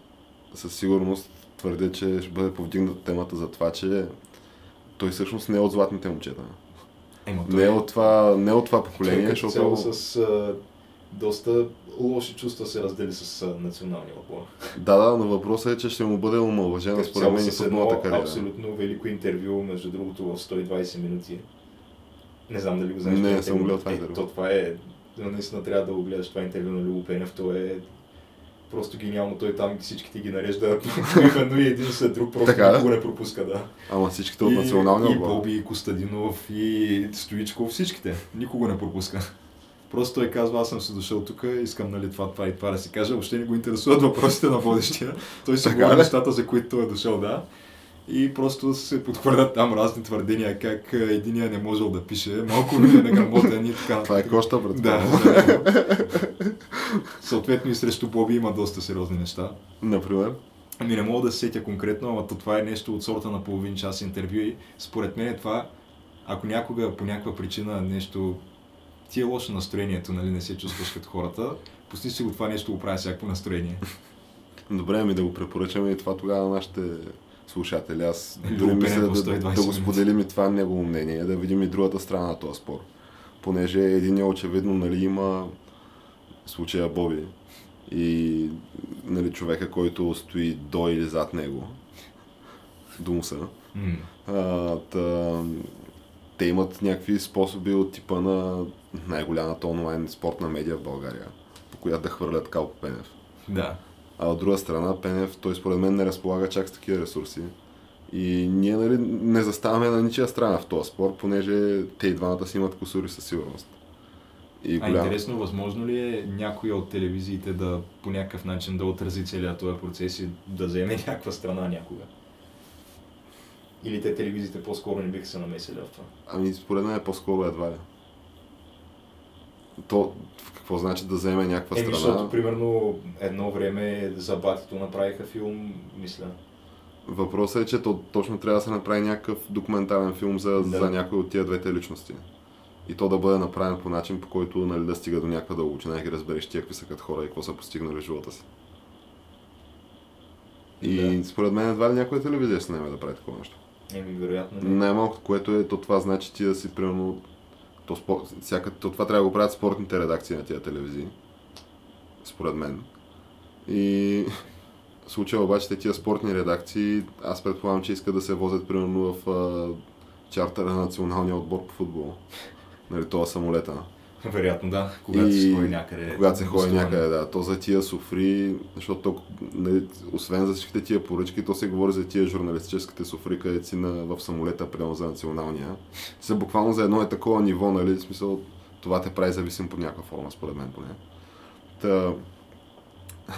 Със сигурност твърдя, че ще бъде повдигната темата за това, че той всъщност не е от златните момчета. Ема, Не е от това, не е от това той поколение, защото... цяло с а, доста лоши чувства се раздели с националния отбор. Да, да, но въпросът е, че ще му бъде омалважена според мен и футболната кариера. абсолютно велико интервю, между другото в 120 минути. Не знам дали го знаеш. Не, не съм гледал това Е, интервю. То това е, наистина трябва да го гледаш това интервю на Любо Пенев, то е просто гениално. Той там всичките ги нарежда <laughs> именно и един след друг, просто Така е. никого не пропуска, да. Ама всичките от националния и, и отбор. Боби, и Костадинов, и Стоичков, всичките. Никого не пропуска. Просто той казва, аз съм си дошъл тук, искам нали, това, това и това да си кажа. Въобще не го интересуват въпросите на водещия. Той си говори ли? нещата, за които той е дошъл, да. И просто се подхвърлят там разни твърдения, как а, единия не можел да пише, малко ми е неграмотен и така Това е коща, брат. Да, да. Съответно и срещу Боби има доста сериозни неща. Например. Ами не мога да се сетя конкретно, ама то това е нещо от сорта на половин час интервю и според мен е това, ако някога по някаква причина нещо ти е лошо настроението, нали, не се чувстваш като хората, пусти си го това нещо, го прави всяко настроение. Добре, ами да го препоръчаме и това тогава на нашите слушатели. Аз Любо дори мисля Пенев да, да, 120 да го споделим и това негово мнение, да видим и другата страна на този спор. Понеже един е очевидно, нали, има случая Боби и нали, човека, който стои до или зад него. Муса. М. А, та, те имат някакви способи от типа на най-голямата онлайн спортна медия в България, по която да хвърлят Калпо Пенев. Да. А от друга страна, Пенев, той според мен не разполага чак с такива ресурси. И ние нали, не заставаме на ничия страна в този спор, понеже те и двамата си имат косури със сигурност. И голям... А интересно, възможно ли е някой от телевизиите да по някакъв начин да отрази целият този процес и да вземе някаква страна някога? Или те телевизиите по-скоро не биха се намесили в това? Ами според мен е по-скоро едва ли. То какво значи да вземе някаква Еми, страна? защото примерно едно време за Батито направиха филм, мисля. Въпросът е, че то, точно трябва да се направи някакъв документален филм за, да. за някой от тия двете личности. И то да бъде направен по начин, по който нали, да стига до някаква дълбочина и ги разбереш тия какви са като хора и какво са постигнали в живота си. И да. според мен едва ли някоя телевизия се наеме да прави такова нещо. Еми, вероятно. Не. Най-малко, което е, то това значи ти да си примерно то, спор... всяка... то това трябва да го правят спортните редакции на тия телевизии. Според мен. И <laughs> в случая обаче тия спортни редакции, аз предполагам, че искат да се возят примерно в а, чартера на националния отбор по футбол. Нали, това самолета. <laughs> Вероятно да, когато и... се ходи някъде. Когато се ходи някъде, да. То за тия суфри, защото нали, освен за всичките тия поръчки, то се говори за тия журналистическите суфри, където си на, в самолета, прямо за националния. Се буквално за едно е такова ниво, нали, в смисъл, това те прави зависим по някаква форма, според мен поне. Та,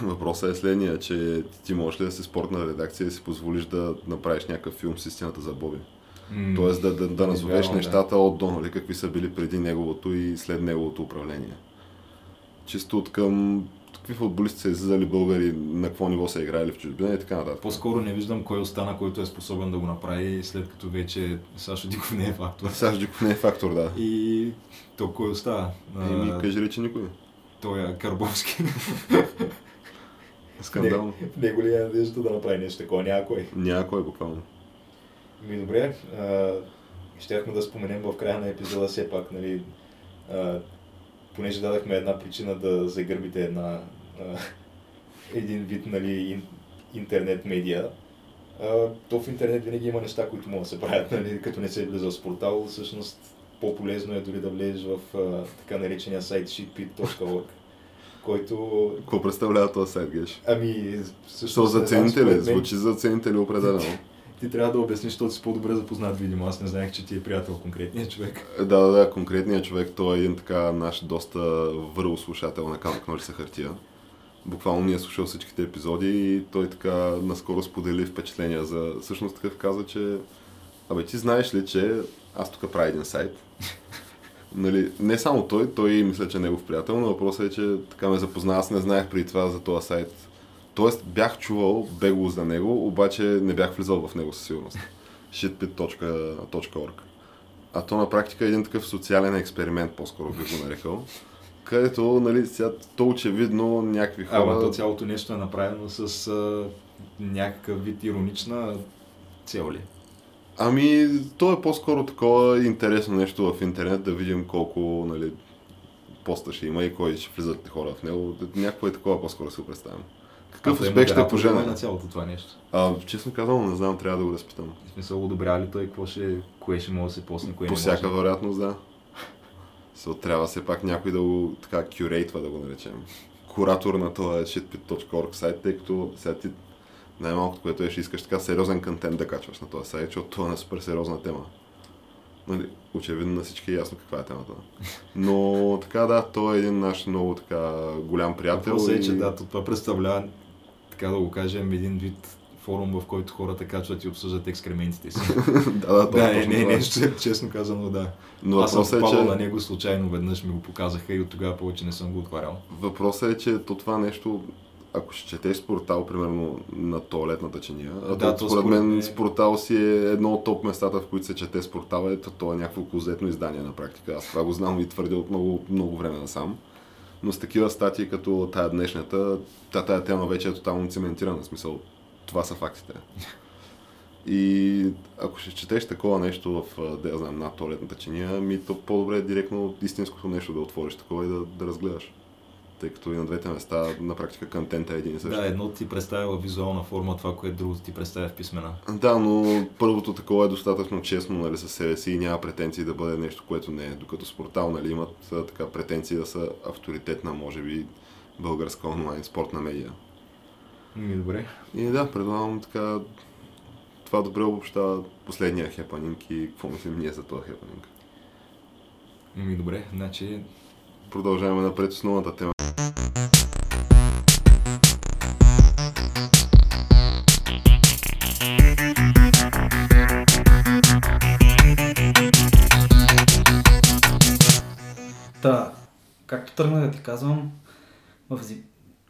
въпросът е следния, че ти можеш ли да си спортна редакция и си позволиш да направиш някакъв филм с истината за Боби? Mm. Тоест да, да, да назовеш yeah, нещата yeah. от до, нали, какви са били преди неговото и след неговото управление. Чисто от към какви футболисти са излизали българи, на какво ниво са играли в чужбина и така нататък. По-скоро не виждам кой остана, който е способен да го направи, след като вече Сашо Диков не е фактор. Сашо Диков не е фактор, да. И то кой остава? Еми, кажи ли, че никой. Той е Карбовски. Скандално. Не, него ли е надежда да направи нещо такова? Някой. Някой, буквално. Ми добре, щяхме да споменем в края на епизода все пак, нали, а, понеже дадахме една причина да загърбите една, а, един вид нали, интернет медиа, а, то в интернет винаги има неща, които могат да се правят, нали, като не се е влизал с портал, всъщност по-полезно е дори да влезеш в а, така наречения сайт shitpit.org който... Какво представлява този сайт, Геш? Ами, също... за ценители? Звучи за ценители определено ти трябва да обясниш, защото си по-добре запознат, видимо. Аз не знаех, че ти е приятел конкретният човек. Да, да, да, конкретният човек, той е един така наш доста върл слушател на Камък Ножица хартия. Буквално ние е слушал всичките епизоди и той така наскоро сподели впечатления за... Всъщност такъв каза, че Абе, ти знаеш ли, че аз тук правя един сайт. <laughs> нали, не само той, той мисля, че е негов приятел, но въпросът е, че така ме запозна. Аз не знаех преди това за този сайт Тоест бях чувал бегло за него, обаче не бях влизал в него със сигурност. shitpit.org А то на практика е един такъв социален експеримент, по-скоро бих го нарекал. Където, нали, сега, то очевидно някакви хора... Ама то цялото нещо е направено с а, някакъв вид иронична цел ли? Ами, то е по-скоро такова интересно нещо в интернет, да видим колко, нали, поста ще има и кой ще влизат хора в него. Някакво е такова по-скоро се представям. Какъв успех ще пожена? на цялото това нещо? А, честно казвам, не знам, трябва да го разпитам. В смисъл, одобрява ли той какво ще, кое ще може да се посне, кое По всяка вероятност, да. So, трябва все пак някой да го така кюрейтва, да го наречем. Куратор на този shitpit.org сайт, тъй като сега ти най-малкото, което е, ще искаш така сериозен контент да качваш на този сайт, защото това е супер сериозна тема. Нали, очевидно на всички е ясно каква е темата. Но <laughs> така да, той е един наш много така голям приятел. Въпросът е, че да, това представлява така да го кажем, един вид форум, в който хората качват и обсъждат екскрементите си. <laughs> да, да, да, е, не, не, нещо, честно казано, да. Но Аз съм е, че... на него случайно, веднъж ми го показаха и от тогава повече не съм го отварял. Въпросът е, че то това нещо, ако ще четеш с портал, примерно на туалетната чиния, а да, то, според мен с портал си е едно от топ местата, в които се чете с портал, е, то е някакво клозетно издание на практика. Аз това го знам и твърдя от много, много време насам но с такива статии като тая днешната, та, тая тема вече е тотално цементирана, в смисъл, това са фактите. И ако ще четеш такова нещо в, да я знам, над туалетната чиния, ми то по-добре е директно истинското нещо да отвориш такова и да, да разгледаш тъй като и на двете места на практика контента е един и същ. Да, едно ти представя в визуална форма това, което другото ти представя в писмена. Да, но първото такова е достатъчно честно нали, със себе си и няма претенции да бъде нещо, което не е. Докато с портал нали, имат така претенции да са авторитетна, може би, българска онлайн спортна медия. Ми, добре. И да, предлагам така това добре обобщава последния хепанинг и какво мислим ние за този хепанинг. Ми, добре, значи Продължаваме напред с новата тема. Та, както тръгна да ти казвам, в Зим...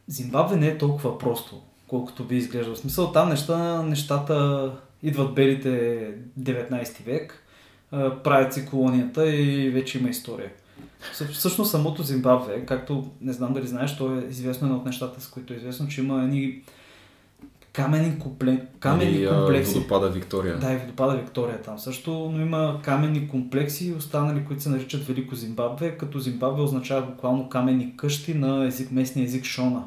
Зимбабве не е толкова просто, колкото би изглежда. В смисъл там неща, нещата идват белите 19 век, правят си колонията и вече има история. Всъ- Всъщност самото Зимбабве, както не знам дали знаеш, то е известно едно от нещата, с които е известно, че има едни камени, компле... камени нали, а, комплекси. водопада Виктория. Да, и водопада Виктория там също, но има каменни комплекси, останали, които се наричат Велико Зимбабве, като Зимбабве означава буквално каменни къщи на език, местния език Шона.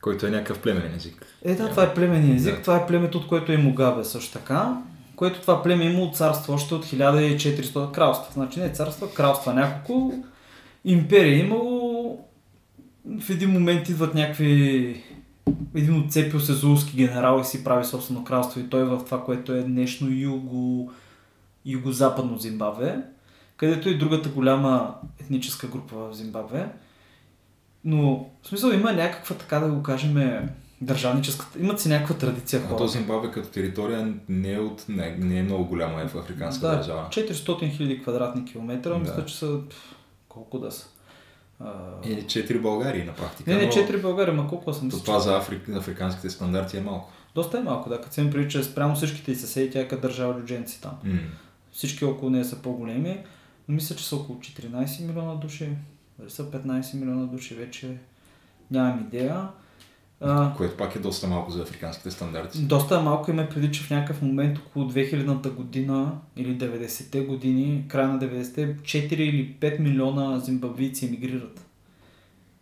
Който е някакъв племенен език. Е, да, това е племенния език, Да. това е племето, от което е Мугабе също така, което това племе е имало царство още от 1400 кралства. Значи не царства, кралства няколко. Империя е имало. В един момент идват някакви един отцепил се зулски генерал и си прави собствено кралство и той в това, което е днешно юго, юго-западно Зимбабве, където е и другата голяма етническа група в Зимбабве. Но, в смисъл, има някаква, така да го кажем, държавническата, имат си някаква традиция А хора. то Зимбабве като територия не е, от, не, не е много голямо е в африканска да, държава. 400 000 квадратни километра, Да. мисля, че са... Колко да са? А... Е, 4 Българии на практика. не, не, но 4 България, ма колко съм? То това за Африк, африканските стандарти е малко. Доста е малко, да, като се преди, че спрямо всичките и съседи, тя е като държава людженци там. М. Всички около нея са по-големи, но мисля, че са около 14 милиона души. Дали са 15 милиона души, вече нямам идея. А, Което пак е доста малко за африканските стандарти. доста малко има преди, че в някакъв момент около 2000-та година или 90-те години, края на 90-те, 4 или 5 милиона зимбабвийци емигрират.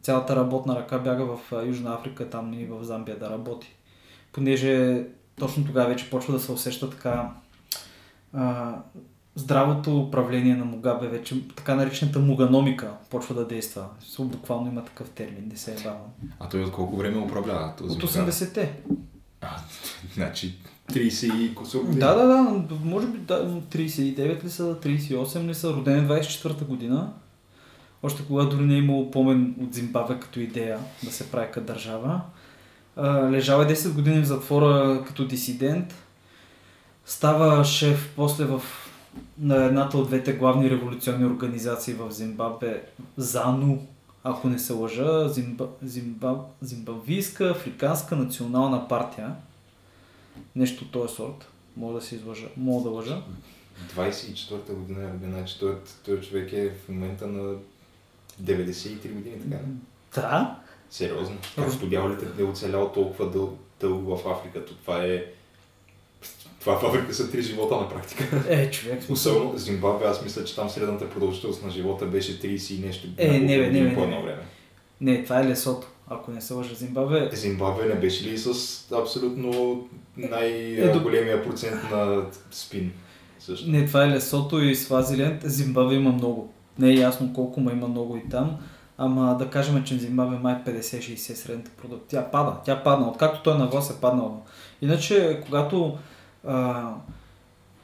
Цялата работна ръка бяга в Южна Африка, там и в Замбия да работи. Понеже точно тогава вече почва да се усеща така а, здравото управление на Мугабе, вече така наречената муганомика почва да действа. Буквално има такъв термин, не се е бавно. А той от колко време управлява този От Мугабе? 80-те. А, значи 30 и. Да, да, да, може би да, 39 ли са, 38 ли са, роден е 24-та година. Още когато дори не е имало помен от Зимбабве като идея да се прави като държава. А, Лежал е 10 години в затвора като дисидент. Става шеф после в на едната от двете главни революционни организации в Зимбабве, ЗАНУ, ако не се лъжа, Зимба, Зимбаб, Зимбабвийска африканска национална партия. Нещо от този сорт. Мога да се излъжа. Мога да лъжа. 24-та година значи той, той човек е в момента на 93 години, така. ли? Да. Сериозно. Как студявалите е оцелял толкова дъл, дълго в Африка? То това е... Това в Африка са три живота на практика. Е, човек. в Особено Зимбабве, аз мисля, че там средната продължителност на живота беше 30 и нещо. Е, не, бе, не, бе, по не, едно време. Не, това е лесото. Ако не се лъжа Зимбабве. Зимбабве не беше ли с абсолютно Е, най-големия процент на спин? Също. Не, това е лесото и Свазиленд. Зимбабве има много. Не е ясно колко, ма има много и там. Ама да кажем, че Зимбабве май 50-60 средната продукт. Тя пада. Тя падна. Откакто той на власт е паднала. Иначе, когато а,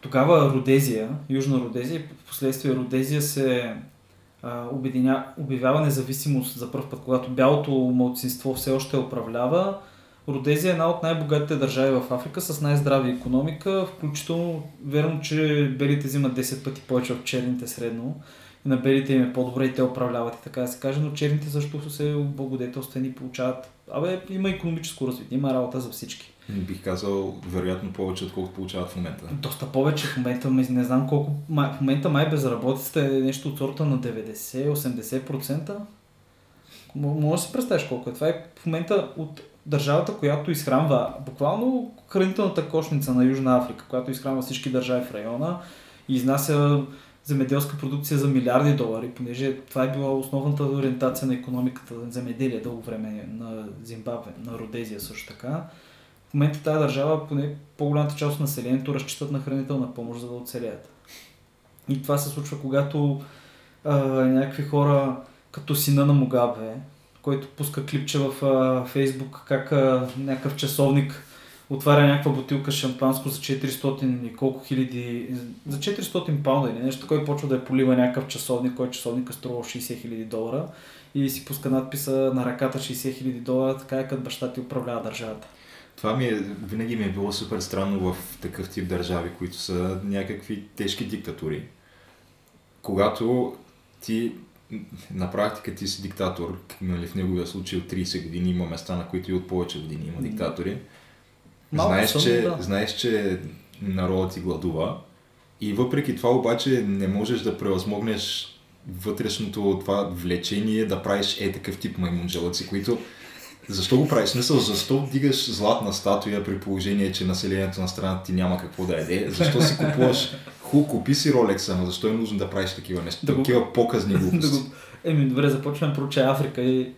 тогава Родезия, Южна Родезия, в последствие Родезия се а, обединя, обявява независимост за първ път, когато бялото младсинство все още управлява. Родезия е една от най-богатите държави в Африка с най-здрави економика, включително верно, че белите взимат 10 пъти повече от черните средно. И на белите им е по-добре и те управляват и така да се каже, но черните също се облагодетелствени получават. Абе, има економическо развитие, има работа за всички. Бих казал, вероятно повече, отколкото получават в момента. Доста повече в момента, ме- не знам колко, в момента май безработицата е нещо от сорта на 90-80%. М- Може да си представиш колко е. Това е в момента от държавата, която изхранва буквално хранителната кошница на Южна Африка, която изхранва всички държави в района и изнася земеделска продукция за милиарди долари, понеже това е била основната ориентация на економиката на земеделие дълго време на Зимбабве, на Родезия също така. В момента тази държава, поне по-голямата част от населението, разчитат на хранителна помощ, за да оцелеят. И това се случва, когато а, някакви хора, като сина на Мугабе, който пуска клипче в а, Фейсбук, как а, някакъв часовник отваря някаква бутилка шампанско за 400 и колко хиляди, за 400 паунда или нещо, кой почва да я полива някакъв часовник, кой часовник е струва 60 хиляди долара и си пуска надписа на ръката 60 хиляди долара, така е като баща ти управлява държавата. Това ми е, винаги ми е било супер странно в такъв тип държави, които са някакви тежки диктатури. Когато ти на практика ти си диктатор, нали, в неговия случай от 30 години има места, на които и от повече години има диктатори. Малко знаеш, съм, че, да. знаеш, че народът ти гладува и въпреки това обаче не можеш да превъзмогнеш вътрешното това влечение да правиш е такъв тип маймунджелъци, които защо го правиш? Смисъл, защо вдигаш златна статуя при положение, че населението на страната ти няма какво да яде? Защо си купуваш ху, купи си Ролекса, но защо е нужно да правиш такива неща? Да го- такива показни <laughs> да глупости. го... Еми, добре, започваме проуча Африка и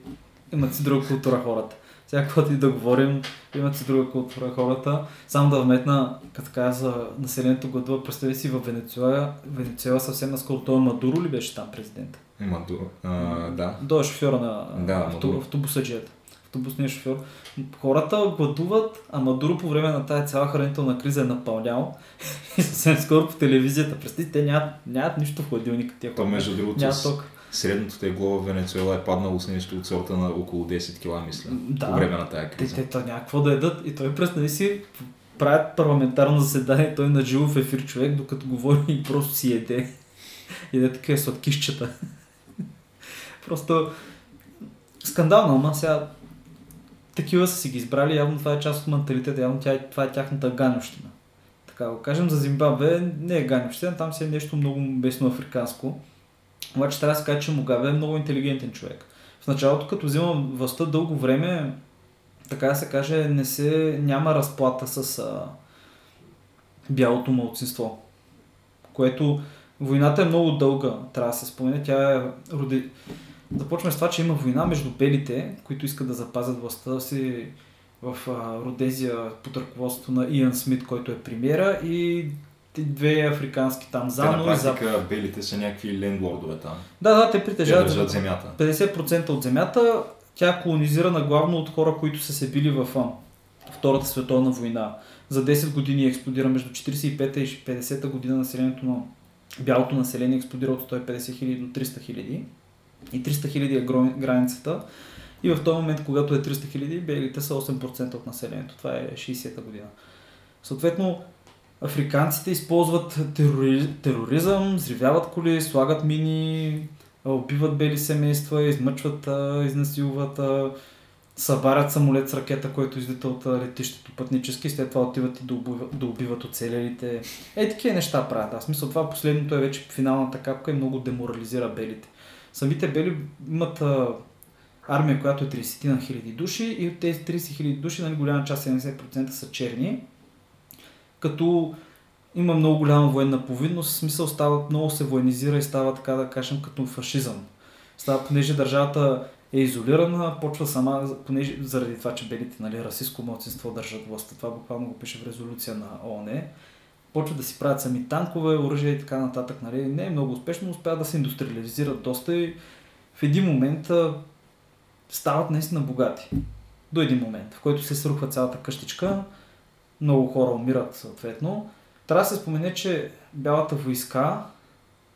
имат си друга култура хората. Сега, каквото и да говорим, имат си друга култура хората. Само да вметна, като каза населението гладува, представи си в Венецуела, Венецуела съвсем наскоро, той Мадуро ли беше там президент? Маду... А, да. Той е шофьора на Да, авто, Мадуро. Автобусният шофьор. Хората гладуват, а Мадуро по време на тази цяла хранителна криза е напълнял. <laughs> И съвсем скоро по телевизията. Представи, те нямат, нямат нищо в хладилника тия То хора. между другото. Средното тегло в Венецуела е паднало с нещо от сорта на около 10 кг, мисля. Да. По време на Те, криза. те, то няма какво да едат и той представи си правят парламентарно заседание, той на живо в ефир човек, докато говори и просто си еде. <laughs> Еде такива сладкишчета. <laughs> просто скандално, ама сега такива са си ги избрали, явно това е част от менталитета, явно тя, това е тяхната ганющина. Така го кажем, за Зимбабве не е ганющина, там си е нещо много бесно африканско. Обаче трябва да се каже, че Мугабе е много интелигентен човек. В началото, като взимам властта дълго време, така да се каже, не се, няма разплата с а, бялото мълцинство. Което войната е много дълга, трябва да се спомене. Тя е роди... Започваме с това, че има война между белите, които искат да запазят властта си в а, Родезия под ръководството на Иан Смит, който е премиера и две африкански там, Те Зано на и Зап. практика белите са някакви лендлордове там. Да, да, те Те притежават държат земята. 50% от земята, тя е колонизирана главно от хора, които са се били в Втората световна война. За 10 години експлодира между 45-та и 50-та година населението на бялото население експлодира от 150 хиляди до 300 хиляди. И 300 хиляди е границата. И в този момент, когато е 300 хиляди, белите са 8% от населението. Това е 60-та година. Съответно, африканците използват терори... тероризъм, взривяват коли, слагат мини, убиват бели семейства, измъчват, изнасилват, събарят самолет с ракета, който излита от летището пътнически, след това отиват и да убиват, да убиват оцелелите. Е, такива неща правят. Аз смисъл това последното е вече финалната капка и много деморализира белите. Самите бели имат а, армия, която е 30 на хиляди души и от тези 30 хиляди души, нали, голяма част, 70% са черни, като има много голяма военна повинност, в смисъл става, много се военизира и става така да кажем като фашизъм. Става, понеже държавата е изолирана, почва сама, понеже заради това, че белите, нали, расистско младсинство държат властта, това буквално го пише в резолюция на ООН, почват да си правят сами танкове, оръжия и така нататък, нали, не е много успешно, успяват да се индустриализират доста и в един момент а, стават наистина богати. До един момент, в който се срухва цялата къщичка, много хора умират съответно. Трябва да се спомене, че бялата войска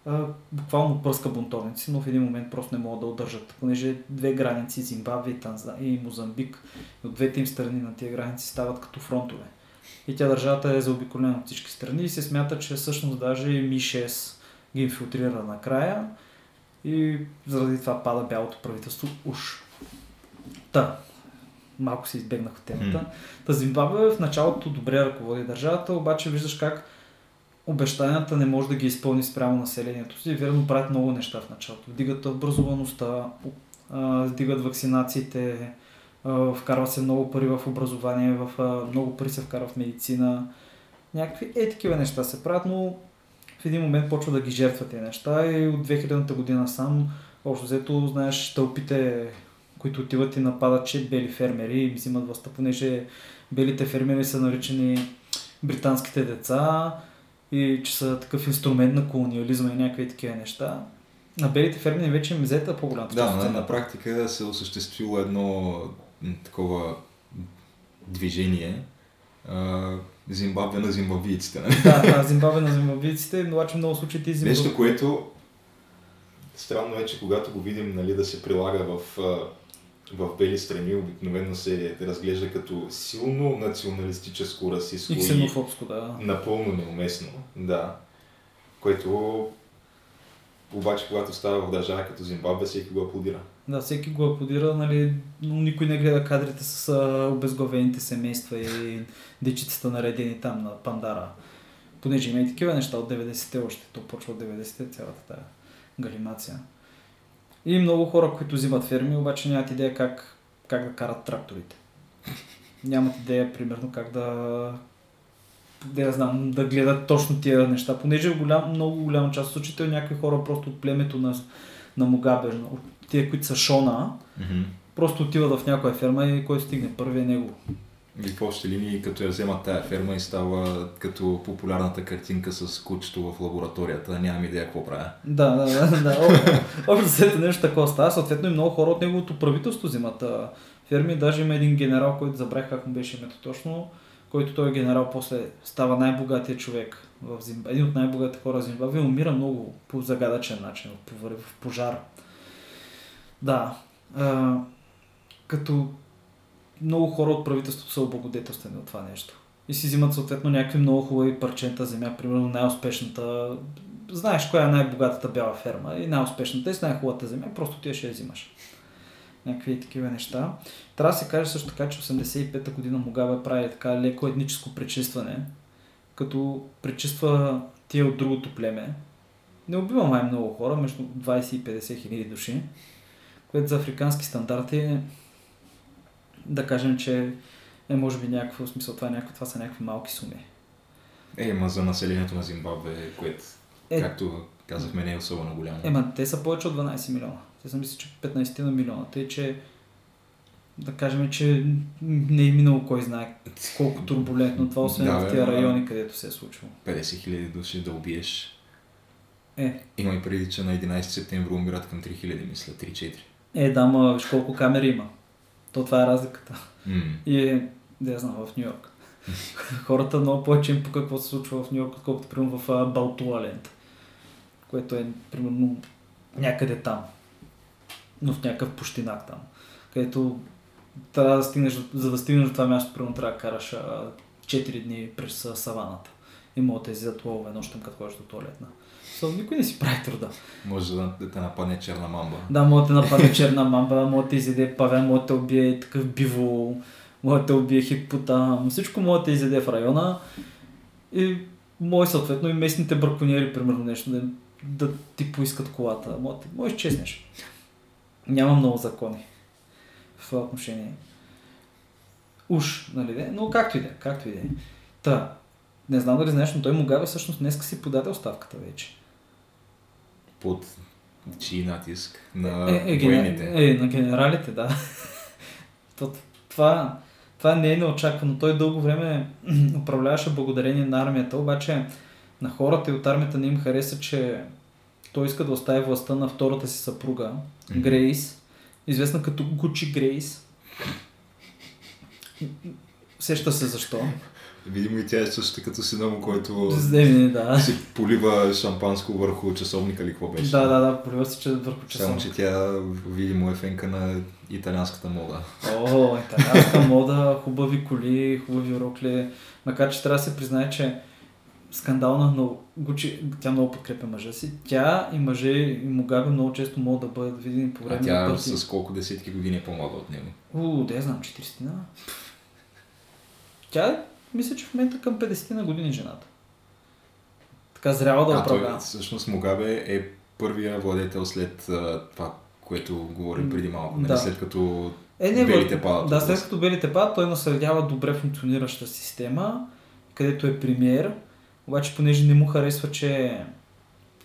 а, буквално пръска бунтовници, но в един момент просто не могат да удържат, понеже две граници, Зимбабве и, Танза... и Мозамбик, от двете им страни на тия граници стават като фронтове. И тя държавата е заобиколена от всички страни и се смята, че всъщност даже и Ми-6 ги инфилтрира накрая и заради това пада бялото правителство уж. Та, малко се избегнах от темата. М. Та Зимбабве в началото добре ръководи държавата, обаче виждаш как обещанията не може да ги изпълни спрямо населението си. Верно правят много неща в началото. Вдигат образоваността, вдигат вакцинациите, вкарва се много пари в образование, в, много пари се вкарва в медицина. Някакви е такива неща се правят, но в един момент почва да ги жертват тези неща и от 2000-та година сам, общо взето, знаеш, тълпите, които отиват и нападат, че бели фермери им взимат властта, понеже белите фермери са наричани британските деца и че са такъв инструмент на колониализма и някакви такива неща. На белите ферми вече им взета по-голямата Да, на, на практика се осъществило едно такова движение Зимбабве на зимбабвийците. Нали? Да, да, Зимбабве на зимбабвийците, но обаче много случаи ти Зимбабве. Нещо, което странно е, че когато го видим нали, да се прилага в, в бели страни, обикновено се разглежда като силно националистическо, расистско И ксенофобско, да. напълно неуместно. Да. Което обаче, когато става в държава като Зимбабве, всеки го аплодира. Да, всеки го аплодира, нали, но никой не гледа кадрите с а, обезглавените семейства и дечицата наредени там на пандара. Понеже има и такива неща от 90-те още, то почва от 90-те цялата тая галимация. И много хора, които взимат ферми, обаче нямат идея как, как да карат тракторите. Нямат идея, примерно, как да да я знам, да гледат точно тия неща, понеже голям, много голяма част от случаите някакви хора просто от племето на, на Мугабе, от тия, които са Шона, просто отиват в някоя ферма и който стигне първи е него. И в общи линии, като я вземат тая ферма и става като популярната картинка с кучето в лабораторията, нямам идея какво правя. Да, да, да. да. Общо след нещо такова става. Съответно и много хора от неговото правителство взимат а, ферми. Даже има един генерал, който забравих как му беше името точно, който той е генерал после става най-богатия човек в Зимбабве. Един от най-богатите хора в Зимбабве умира много по загадъчен начин, в, пожар. Да. А, като много хора от правителството са облагодетелствени от това нещо. И си взимат съответно някакви много хубави парчета земя, примерно най-успешната. Знаеш коя е най-богатата бяла ферма и най-успешната и с най-хубавата земя, просто ти я ще я взимаш. Някакви такива неща. Трябва да се каже също така, че 85-та година Мугабе прави така леко етническо пречистване, като пречиства тия от другото племе. Не убива май много хора, между 20 и 50 хиляди души, което за африкански стандарти да кажем, че е може би някакво смисъл, това, е някакво, това са някакви малки суми. Е, ма за населението на Зимбабве, което, Е. както казахме, не е особено голямо. Ема, те са повече от 12 милиона. Те са мисля, че 15 на милиона. Тъй, че да кажем, че не е минало кой знае колко турбулентно това, освен Да, в ама- райони, където се е случило. 50 хиляди души да убиеш. Е, Има и преди, че на 11 септември умират към 3000, мисля, 3-4. е, да, ма виж колко камери има. То това е разликата. М. И е, да я знам, в Нью Йорк. Хората много повече им по какво се случва в Нью Йорк, отколкото примерно в Балтуаленд, което е примерно някъде там. Но в някакъв пущинак там, където трябва да стигнеш, за да стигнеш до това място, примерно трябва да караш а, 4 дни през саваната. И могат да излизат ловове нощем, като ходиш до туалетна. So, никой не си прави труда. Може да, да те нападне черна мамба. Да, може да те нападне черна мамба, може да те изяде павен, може да те убие такъв бивол, може да те убие хипотам, всичко може да те изяде в района и може съответно и местните браконьери, примерно нещо, да, да ти поискат колата. Може, да- може да чеснеш. Няма много закони в това отношение. Уж, нали де? Но както и да е, както и да е. Та, не знам дали знаеш, но той Мугабе всъщност днес си подаде оставката вече. Под чий натиск на Е, е, военните. генер... е, на генералите, да. <laughs> То- това, това не е неочаквано. Той дълго време <clears throat> управляваше благодарение на армията, обаче на хората и от армията не им хареса, че той иска да остави властта на втората си съпруга, Мгм. Грейс, известна като Гучи Грейс. Сеща се защо. Видимо и тя е същата като сина му, който Здеми, да. си полива шампанско върху часовника или какво беше. Да, да, да, полива се че върху Само, часовника. че тя видимо е фенка на италианската мода. О, италианска мода, хубави коли, хубави рокли. Макар, че трябва да се признае, че скандална, но Гучи, тя много подкрепя мъжа си. Тя и мъже и Мугабе много често могат да бъдат видени по А време тя на пъти. с колко десетки години е по-млада от него. У, да я знам, 40 на. Тя, мисля, че в момента към 50 на години жената. Така зряла да а той управлява. всъщност Мугабе е първия владетел след а, това, което говорим преди малко. Нали? Да. След като Е, не, белите падат. Да, след като белите падат, той наследява добре функционираща система, където е премиер. Обаче, понеже не му харесва, че е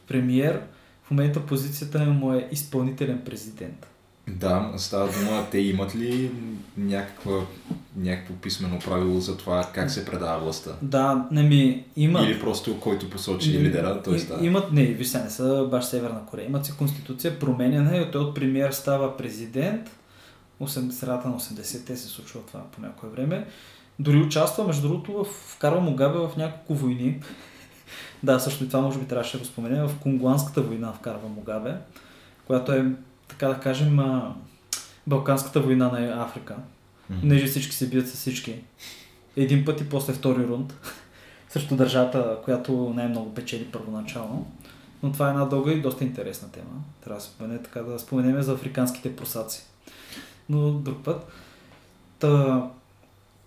премиер, в момента позицията му е изпълнителен президент. Да, става дума, те имат ли някаква, някакво писмено правило за това как се предава властта? Да, не ми има. Или просто който посочи лидера, той става. Имат, не, виж не са баш Северна Корея. Имат си конституция, променена и той от премиер става президент. 80, средата на 80-те се случва това по някое време. Дори участва, между другото, в, вкарва Мугабе в няколко войни. <laughs> да, също и това може би трябваше да го споменем. В Конгуанската война вкарва Мугабе, която е, така да кажем, Балканската война на Африка. Понеже всички се бият с всички. Един път и после втори рунд. <laughs> Срещу държавата, която най-много печели първоначално. Но това е една дълга и доста интересна тема. Трябва да спомене, така да споменем за африканските просаци. Но друг път. Та,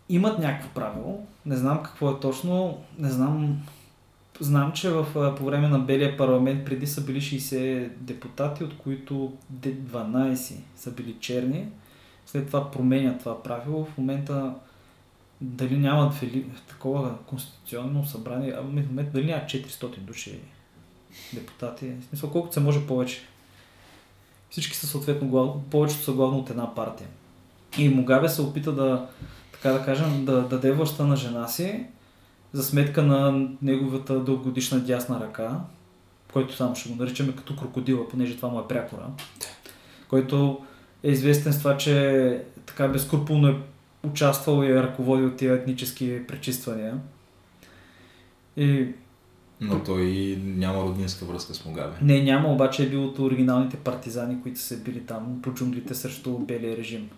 имат някакво правило. Не знам какво е точно. Не знам. Знам, че в, по време на Белия парламент преди са били 60 депутати, от които де- 12 са били черни. След това променят това правило. В момента дали нямат вели... такова конституционно събрание, а в момента дали нямат 400 души депутати. В смисъл колкото се може повече. Всички са съответно повечето са главно от една партия. И Мугабе се опита да, така да кажем, да даде властта на жена си за сметка на неговата дългогодишна дясна ръка, който само ще го наричаме като крокодила, понеже това му е прякора, който е известен с това, че така безкрупулно е участвал и е ръководил тия етнически пречиствания. И Но той няма роднинска връзка с Мугабе. не, няма, обаче е бил от оригиналните партизани, които са били там по джунглите срещу белия режим.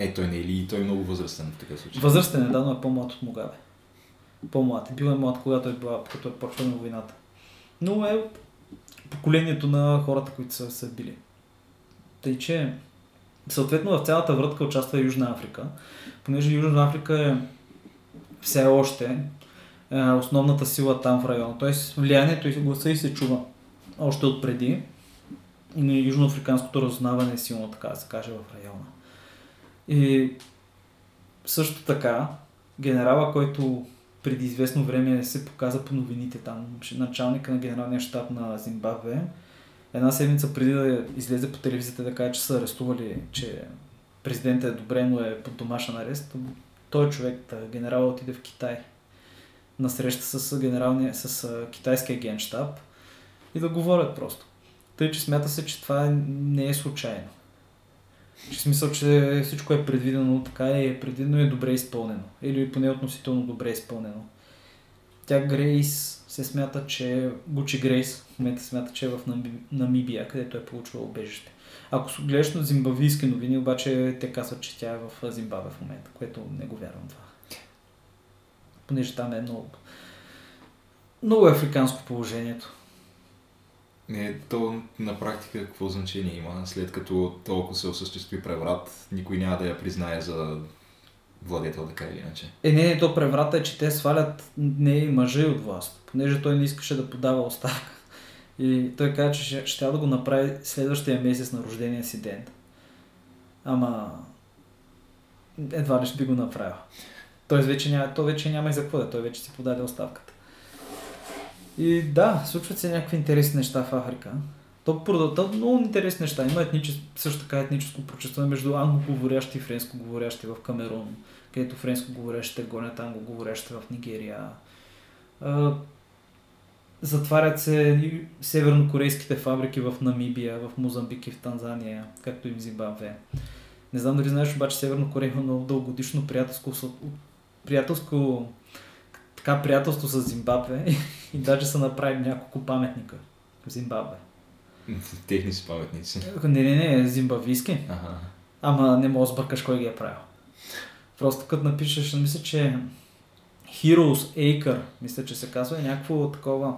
Е, той не е ли той е много възрастен в такъв случай? Възрастен е, да, но е по-млад от Мугабе. По-млад. Бил е млад, когато е, била, като е почвана войната. Но е поколението на хората, които са, са били. Тъй, че съответно в цялата врътка участва Южна Африка, понеже Южна Африка е все още е, основната сила там в района. Тоест влиянието и гласа и се чува още от преди. И южноафриканското разузнаване е силно, така да се каже, в района. И също така, генерала, който преди известно време се показа по новините там, началника на генералния щаб на Зимбабве, една седмица преди да излезе по телевизията да каже, че са арестували, че президентът е добре, но е под домашен арест, той човек, генерал отиде в Китай на среща с, генералния, с китайския генштаб и да говорят просто. Тъй, че смята се, че това не е случайно. В смисъл, че всичко е предвидено така и е предвидено и е добре изпълнено. Или поне относително добре изпълнено. Тя Грейс се смята, че Гучи Грейс в момента смята, че е в Намибия, където е получила убежище. Ако гледаш на зимбавийски новини, обаче те казват, че тя е в Зимбабве в момента, което не го вярвам това. Понеже там е много... Много е африканско положението. Не, то на практика какво значение има, след като толкова се осъществи преврат, никой няма да я признае за владетел, така или иначе. Е, не, не, то преврата е, че те свалят не и мъжа и от власт, понеже той не искаше да подава оставка. И той каза, че ще, ще да го направи следващия месец на рождения си ден. Ама едва ли ще би го направил. Той вече няма, той вече няма и за какво да, той вече си подаде оставката. И да, случват се някакви интересни неща в Африка. То продължава много интересни неща. Има етничес, също така етническо прочувстване между англоговорящи и френскоговорящи в Камерун, където френскоговорящите гонят англоговорящите в Нигерия. Затварят се севернокорейските фабрики в Намибия, в Мозамбик и в Танзания, както и в Зимбабве. Не знам дали знаеш, обаче Северна Корея има много дългогодишно приятелско, приятелско така приятелство с Зимбабве <laughs> и даже са направили няколко паметника в Зимбабве. <laughs> Техни си паметници. Не, не, не, зимбабвийски. Ага. Ама не мога да сбъркаш кой ги е правил. Просто като напишеш, мисля, че Heroes Acre, мисля, че се казва, е някакво такова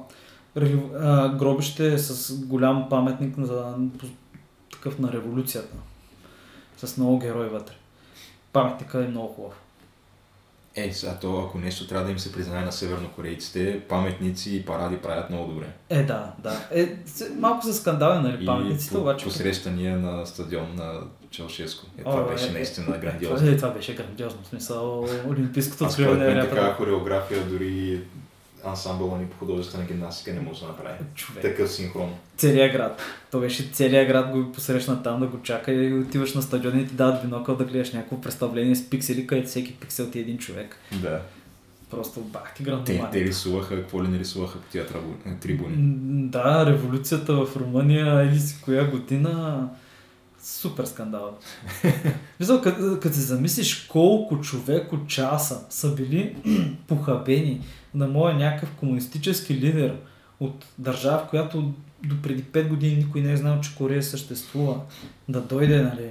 гробище с голям паметник за такъв на революцията. С много герои вътре. Паметника е много хубав. Е, сега то, ако нещо трябва да им се признае на севернокорейците, паметници и паради правят много добре. Е, да, да. Е, малко за скандали, нали, паметниците, по- обаче... посрещания на стадион на Чаушеско. Е, това О, беше е, наистина Това, грандиозно. е, това беше грандиозно. В смисъл, олимпийското Аз според откриване мен е така хореография дори ансамбъла ни по художествена гимнастика не може да направи. Човек. Такъв синхрон. Целият град. То беше целият град го посрещна там да го чака и отиваш на стадион и ти дават бинокъл да гледаш някакво представление с пиксели, където всеки пиксел ти е един човек. Да. Просто бах ти Те, грандомания. те рисуваха, какво ли не рисуваха по тия трибуни. Да, революцията в Румъния или си коя година супер скандал. <laughs> Мисля, като, се замислиш колко човеко часа са били <clears throat> похабени на моя някакъв комунистически лидер от държава, в която до преди 5 години никой не е знал, че Корея съществува, да дойде, нали,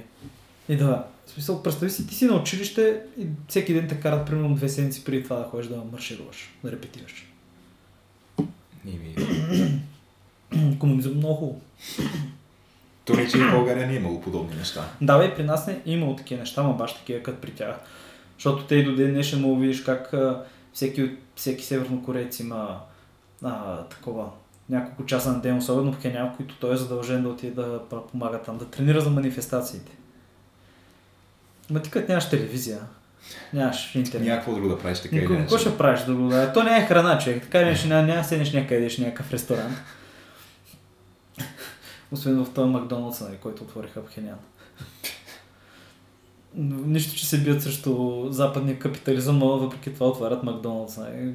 и да... В смисъл, представи си, ти си на училище и всеки ден те карат примерно две седмици преди това да ходиш да маршируваш, да репетираш. <clears throat> Комунизъм много хубаво. То не, че в България не е имало подобни неща. Да, бе, при нас не е имало такива неща, ма баш такива като при тях. Защото те и до ден днешен мога видиш как а, всеки, всеки севернокореец има а, такова няколко часа на ден, особено в Кеня, в които той е задължен да отиде да помага там, да тренира за манифестациите. Ма ти като нямаш телевизия, нямаш интернет. Няма какво друго да правиш така или Какво ще правиш друго? Да? То не е храна, човек. Така или иначе няма, няма седнеш някъде, някакъв ресторант. Освен в този Макдоналдс, нали, който отвориха в Хенян. <laughs> Нищо, че се бият срещу западния капитализъм, но въпреки това отварят Макдоналдс. Нали.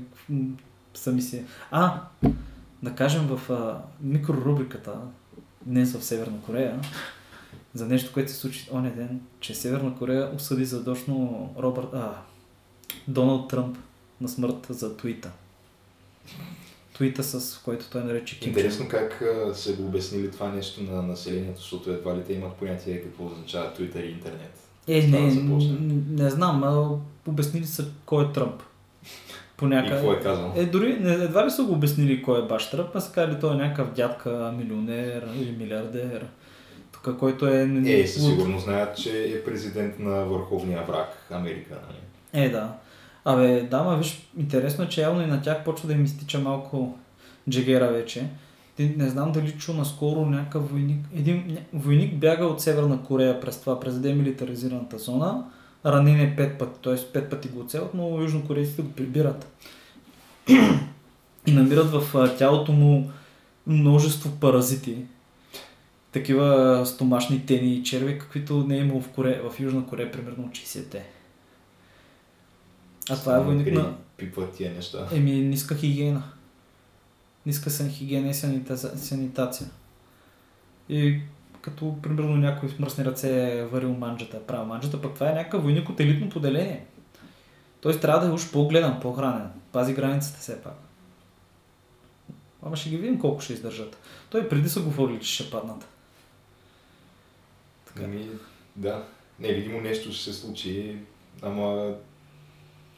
Сами си. А, да кажем в а, микрорубриката, днес в Северна Корея, за нещо, което се случи оня ден, че Северна Корея осъди задочно Робърт, а, Доналд Тръмп на смърт за твита. Твита, с който той нарече Ким Интересно как а, са го обяснили това нещо на населението, защото едва ли те имат понятие какво означава Twitter и интернет. Е, Това не, не, не знам, а обяснили са кой е Тръмп. По И какво е казал? Е, дори не, едва ли са го обяснили кой е баш Тръмп, а са казали той е някакъв дядка, милионер или милиардер. Тук, който е... Е, със луд. сигурност знаят, че е президент на върховния враг Америка. Нали? Е, да. Абе, да, ма виж, интересно е, че явно и на тях почва да им изтича малко джегера вече. Не знам дали чу наскоро някакъв войник. Един войник бяга от Северна Корея през това, през демилитаризираната зона. Ранен е пет пъти, т.е. пет пъти го оцелват, но южнокорейците го прибират. и намират в тялото му множество паразити. Такива стомашни тени и черви, каквито не е имало в, Корея, в Южна Корея примерно от 60-те. А това е войник на... Пипват тия неща. Еми, ниска хигиена. Ниска сан хигиена и санита... санитация. И като, примерно, някой в мръсни ръце е варил манджата, е правил манджата, пък това е някакъв войник от елитно поделение. Тоест трябва да е уж по-гледан, по-хранен. Пази границата все пак. Ама ще ги видим колко ще издържат. Той преди са говорили, че ще паднат. Така. Ами, да. Не, видимо нещо ще се случи, ама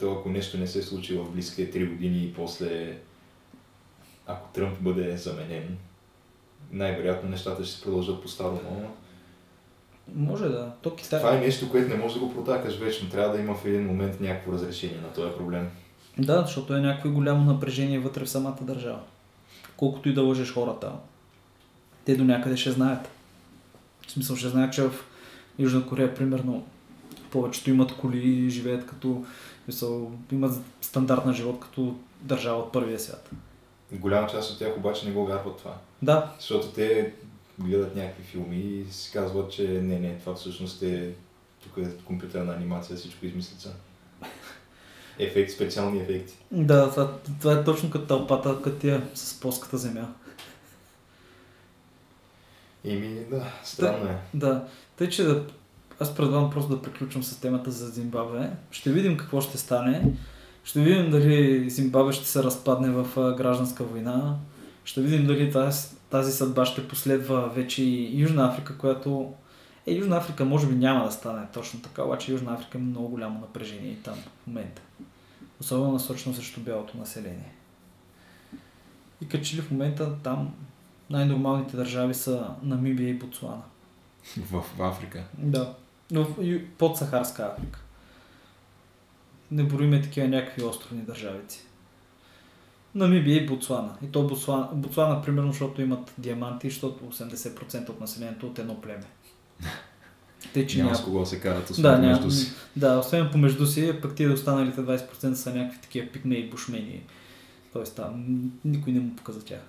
то ако нещо не се случи в близките 3 години и после, ако Тръмп бъде заменен, най-вероятно нещата ще се продължат по-старому. Може да. То Китай... Това е нещо, което не може да го протакаш вечно. Трябва да има в един момент някакво разрешение на този проблем. Да, защото е някакво голямо напрежение вътре в самата държава. Колкото и да лъжеш хората, те до някъде ще знаят. В смисъл ще знаят, че в Южна Корея, примерно, повечето имат коли и живеят като, в смисъл, имат стандарт на живот като държава от първия свят. Голяма част от тях обаче не го вярват това. Да, Защото те гледат някакви филми и си казват, че не, не, това всъщност е тук е компютърна анимация, всичко измислица. <laughs> Ефекти, специални ефекти. да, това, това е точно като тълпата, като тия с плоската земя. Еми, да, странно е. Да, тъй че да, аз предлагам просто да приключвам с темата за Зимбабве. Ще видим какво ще стане. Ще видим дали Зимбабве ще се разпадне в гражданска война. Ще видим дали тази, тази съдба ще последва вече и Южна Африка, която... Е, Южна Африка може би няма да стане точно така, обаче Южна Африка има много голямо напрежение и там в момента. Особено насочено срещу бялото население. И като че ли в момента там най-нормалните държави са Намибия и Ботсуана. <laughs> В Африка. Да. В ю- подсахарска Африка. Не броиме такива някакви островни държавици. Намибия и Ботсуана. И то Ботсуана, Ботсуана примерно, защото имат диаманти, защото 80% от населението от едно племе. <laughs> Те, че Няма с кого се карат, освен Да, да, няма, между си. да, освен помежду си, пък тия останалите 20% са някакви такива пикмеи, бушмени. Тоест там никой не му показа тях.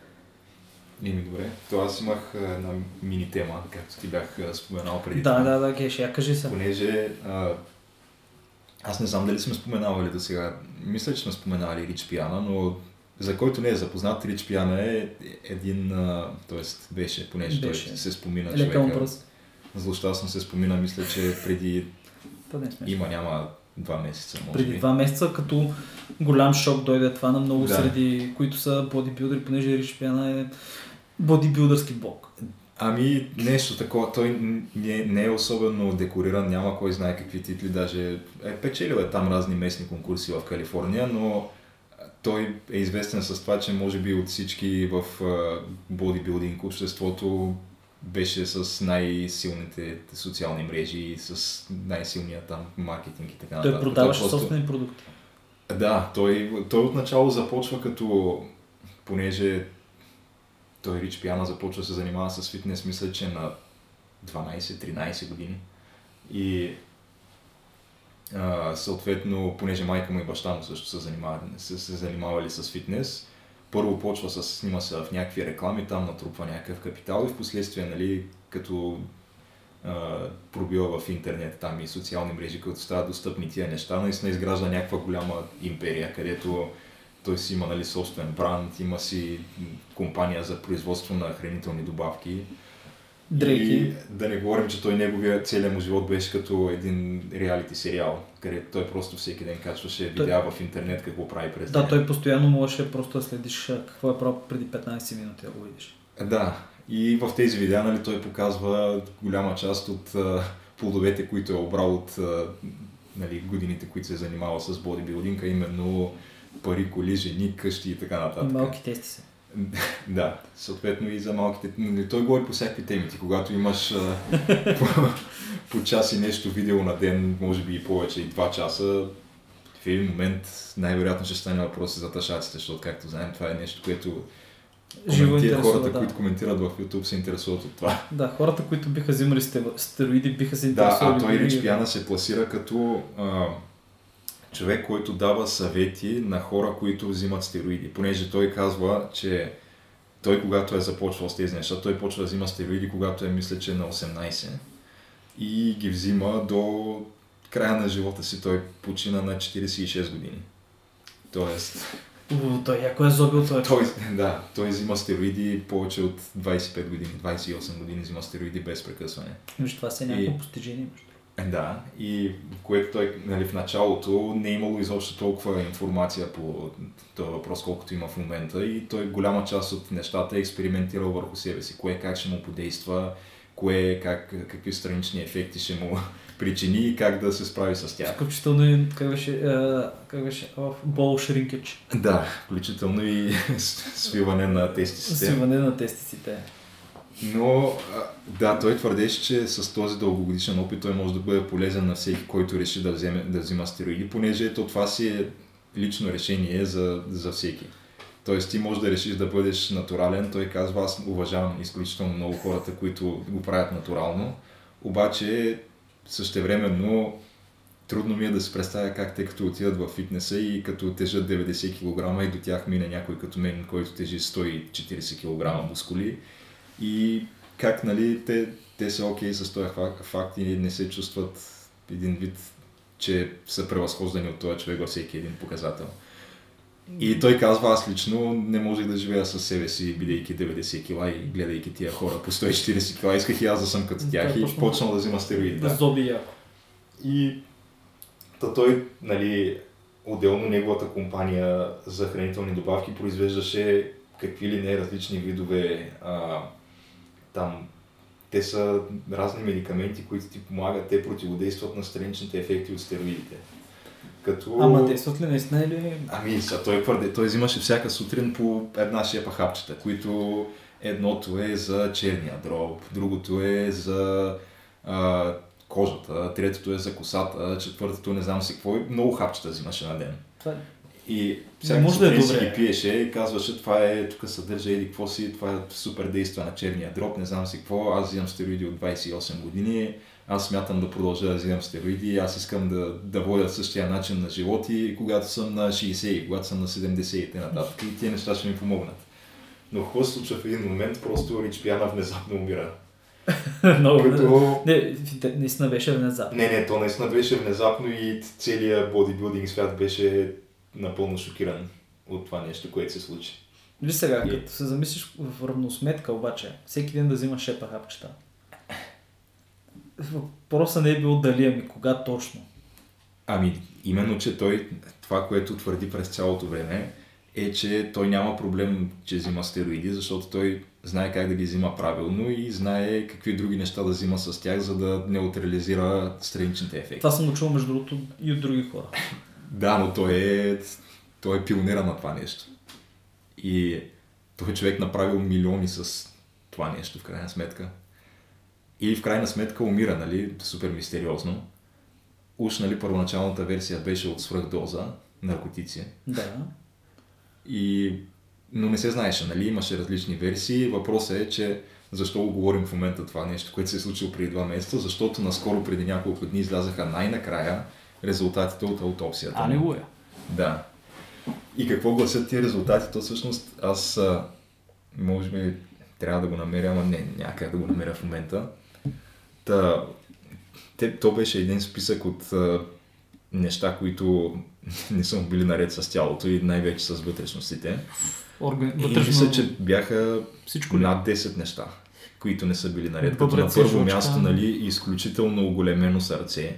Еми, добре. То аз имах една мини тема, както ти бях споменал преди. Да, това. да, да, Геш, я кажи се. Понеже а, аз не знам дали сме споменавали до сега. Мисля, че сме споменали Рич Пиана, но за който не е запознат, Рич Пиана е един, а, т.е. беше, понеже Беше. той се спомина Лека човека. пръст. Злощастно се спомина, мисля, че преди не сме. има, няма два месеца, може Преди би. два месеца, като голям шок дойде това на много Да. среди, които са бодибилдери, понеже Рич Пиана е бодибилдърски бог. Ами нещо такова, той не, не е особено декориран, няма кой знае какви титли, даже е печелил е там разни местни конкурси в Калифорния, но той е известен с това, че може би от всички в бодибилдинг обществото беше с най-силните социални мрежи и с най-силния там маркетинг и така Той нататък. продаваше просто- собствени продукти. Да, той, той отначало започва като, понеже той Рич Пиана започва да се занимава с фитнес, мисля, че на 12-13 години. И а, съответно, понеже майка му и баща му също са занимавали, се, се занимавали с фитнес, първо почва с снима се в някакви реклами, там натрупва някакъв капитал и в последствие, нали, като а, пробива в интернет там и социални мрежи, като стават достъпни тия неща, наистина изгражда някаква голяма империя, където той си има нали, собствен бранд, има си компания за производство на хранителни добавки. Дрехи. И да не говорим, че той неговия целият му живот беше като един реалити сериал, където той просто всеки ден качваше Той- видеа в интернет какво прави през Да, деня. той постоянно можеше просто да следиш какво е правил преди 15 минути да го видиш. Да, и в тези видеа нали, той показва голяма част от а, плодовете, които е обрал от а, нали, годините, които се е занимавал с бодибилдинг, а именно пари, коли, жени, къщи и така нататък. малки тести са. <laughs> Да, съответно и за малките. Той говори по всякакви теми. Ти, когато имаш <laughs> по, по час и нещо видео на ден, може би и повече, и два часа, в един момент най-вероятно ще стане въпрос за тъшаците, защото, както знаем, това е нещо, което Живо хората, да. които коментират в YouTube, се интересуват от това. Да, хората, които биха взимали сте- стероиди, биха се Да, интересували. а той Рич Пиана се пласира като а, човек, който дава съвети на хора, които взимат стероиди. Понеже той казва, че той когато е започвал с тези неща, той почва да взима стероиди, когато е мисля, че е на 18 и ги взима до края на живота си. Той почина на 46 години. Тоест, У, той яко е зобил той. той, да, той взима стероиди повече от 25 години, 28 години взима стероиди без прекъсване. Виж, това си е И- някакво постижение. между. Да, и което той нали, в началото не е имало изобщо толкова информация по този въпрос, колкото има в момента и той голяма част от нещата е експериментирал върху себе си. Кое как ще му подейства, кое как, какви странични ефекти ще му <laughs> причини и как да се справи с тях. Включително и, как беше, а, как беше, о, бол шринкич. Да, включително и <laughs> свиване на тестисите. Свиване на тестиците. Но да, той твърдеше, че с този дългогодишен опит той може да бъде полезен на всеки, който реши да, вземе, да взима стероиди, понеже ето това си е лично решение за, за всеки. Тоест ти можеш да решиш да бъдеш натурален, той казва, аз уважавам изключително много хората, които го правят натурално, обаче същевременно трудно ми е да се представя как те като отидат в фитнеса и като тежат 90 кг и до тях мине някой като мен, който тежи 140 кг мускули и как нали, те, те са окей с този факт, и не се чувстват един вид, че са превъзхождани от този човек във всеки един показател. И той казва, аз лично не можех да живея със себе си, бидейки 90 кила и гледайки тия хора по 140 кила. Исках и аз да съм като тях и почна- почнал да взима стероиди. Да. Да. Зоби яко. И та той, нали, отделно неговата компания за хранителни добавки произвеждаше какви ли не различни видове а, там те са разни медикаменти, които ти помагат, те противодействат на страничните ефекти от стероидите. Като... Ама действат ли наистина или... Ами, са, той, твърде, той взимаше всяка сутрин по една шепа хапчета, които едното е за черния дроб, другото е за а, кожата, третото е за косата, четвъртото не знам си какво. и Много хапчета взимаше на ден. Това... И всяка може да е добре. ги пиеше и казваше, това е, тук съдържа еди какво си, това е супер действа на черния дроб, не знам си какво, аз взимам стероиди от 28 години, аз смятам да продължа да взимам стероиди, аз искам да, да водя същия начин на живот и когато съм на 60, и когато съм на 70 и т.н. И тези неща ще ми помогнат. Но какво се случва в един момент, просто Рич Пиана внезапно умира. <laughs> Много. Което- Не, наистина беше внезапно. Не, не, то наистина беше внезапно и целият бодибилдинг свят беше напълно шокиран от това нещо, което се случи. Виж сега, И- като се замислиш в равносметка обаче, всеки ден да взимаш шепа хапчета. Въпросът не е бил дали, ами кога точно. Ами, именно, че той, това, което твърди през цялото време, е, че той няма проблем, че взима стероиди, защото той знае как да ги взима правилно и знае какви други неща да взима с тях, за да неутрализира страничните ефекти. Това съм го чул между другото и от други хора. Да, но той е, той е пионера на това нещо. И той е човек направил милиони с това нещо, в крайна сметка. И в крайна сметка умира, нали, супер мистериозно. Уж, нали, първоначалната версия беше от свръхдоза наркотици. Да. И... Но не се знаеше, нали? Имаше различни версии. Въпросът е, че защо го говорим в момента това нещо, което се е случило преди два месеца, защото наскоро преди няколко дни излязаха най-накрая резултатите от аутопсията. А, не го е. Да. И какво гласят тия резултати? То всъщност аз може би трябва да го намеря, ама не, как да го намеря в момента. Та, те, то беше един списък от а, неща, които <laughs> не са били наред с тялото и най-вече с вътрешностите. Орган... И Вътрешно... мисля, че бяха Всичко ли? над 10 неща, които не са били наред. Като на първо място, нали, изключително оголемено сърце,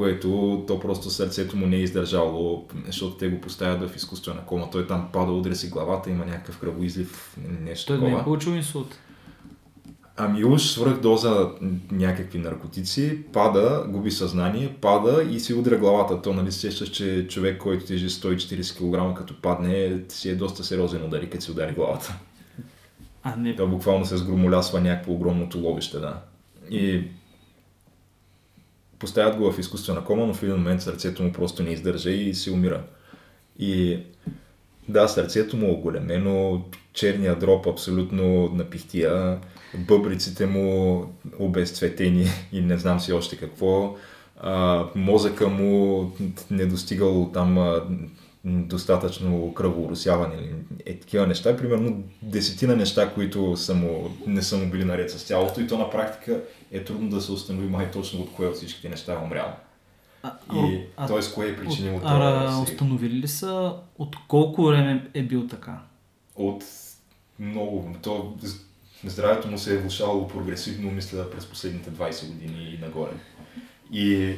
което то просто сърцето му не е издържало, защото те го поставят в изкуствена кома. Той там пада, удря си главата, има някакъв кръвоизлив, нещо Той не е такова. получил инсулт. Ами уж свръх доза някакви наркотици, пада, губи съзнание, пада и си удря главата. То нали сещаш, че човек, който тежи 140 кг, като падне, си е доста сериозен удари, като си удари главата. А, не. Той буквално се сгромолясва някакво огромно туловище, да. И поставят го в изкуствена кома, но в един момент сърцето му просто не издържа и си умира. И да, сърцето му е оголемено, черния дроб абсолютно напихтия, бъбриците му обезцветени и не знам си още какво. А, мозъка му не достигал там а, достатъчно кръворосяване или е такива неща. Примерно десетина неща, които са му, не са му били наред с тялото и то на практика е трудно да се установи май точно от кое от всичките неща е умрял. А, И а, т.е. кое е причинило от, това. а, установили ли са от колко време е бил така? От много. То здравето му се е влушавало прогресивно, мисля, през последните 20 години и нагоре. И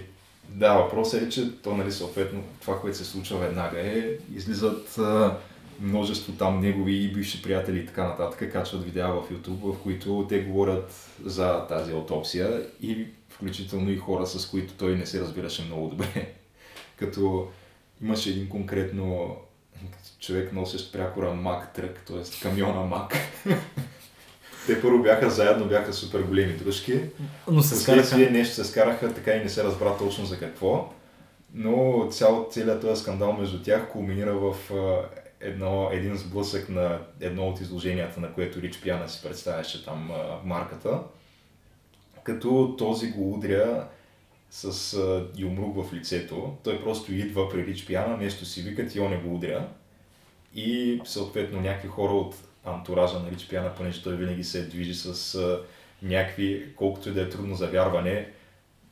да, въпросът е, че то, нали, съответно, това, което се случва веднага е, излизат а, множество там негови и бивши приятели и така нататък, качват видеа в YouTube, в които те говорят за тази аутопсия и включително и хора, с които той не се разбираше много добре. <laughs> Като имаше един конкретно човек носещ прякора Мак трък, т.е. камиона Мак. <laughs> Те първо бяха заедно, бяха супер големи дружки. Но се скараха. нещо се скараха, така и не се разбра точно за какво. Но цял, целият този скандал между тях кулминира в едно, един сблъсък на едно от изложенията, на което Рич Пиана си представяше там а, марката. Като този го удря с а, юмрук в лицето. Той просто идва при Рич Пиана, нещо си викат и он не го удря. И съответно някакви хора от антуража на Рич Пиана, понеже той винаги се движи с а, някакви, колкото и да е трудно за вярване,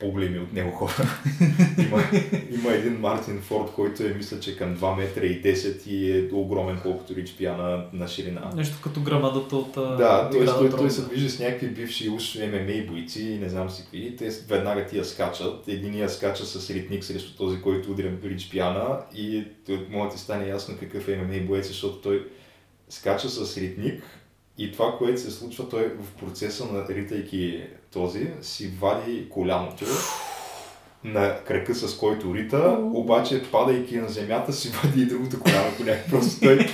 по-големи от него хора. <laughs> има, има един Мартин Форд, който е, мисля, че към 2 метра и 10 и е огромен колкото Рич Пиана на ширина. Нещо като грамадата от Да, т.е. Той, той се движи с някакви бивши уж ММА бойци и не знам си какви. Те веднага тия скачат. Единия скача с ритник срещу този, който удря Рич Пиана и той, може да ти стане ясно какъв е ММА боец, защото той скача с ритник и това, което се случва, той в процеса на ритайки този, си вади коляното на крака, с който рита, обаче падайки на земята си вади и другото коляно коляно. Просто той,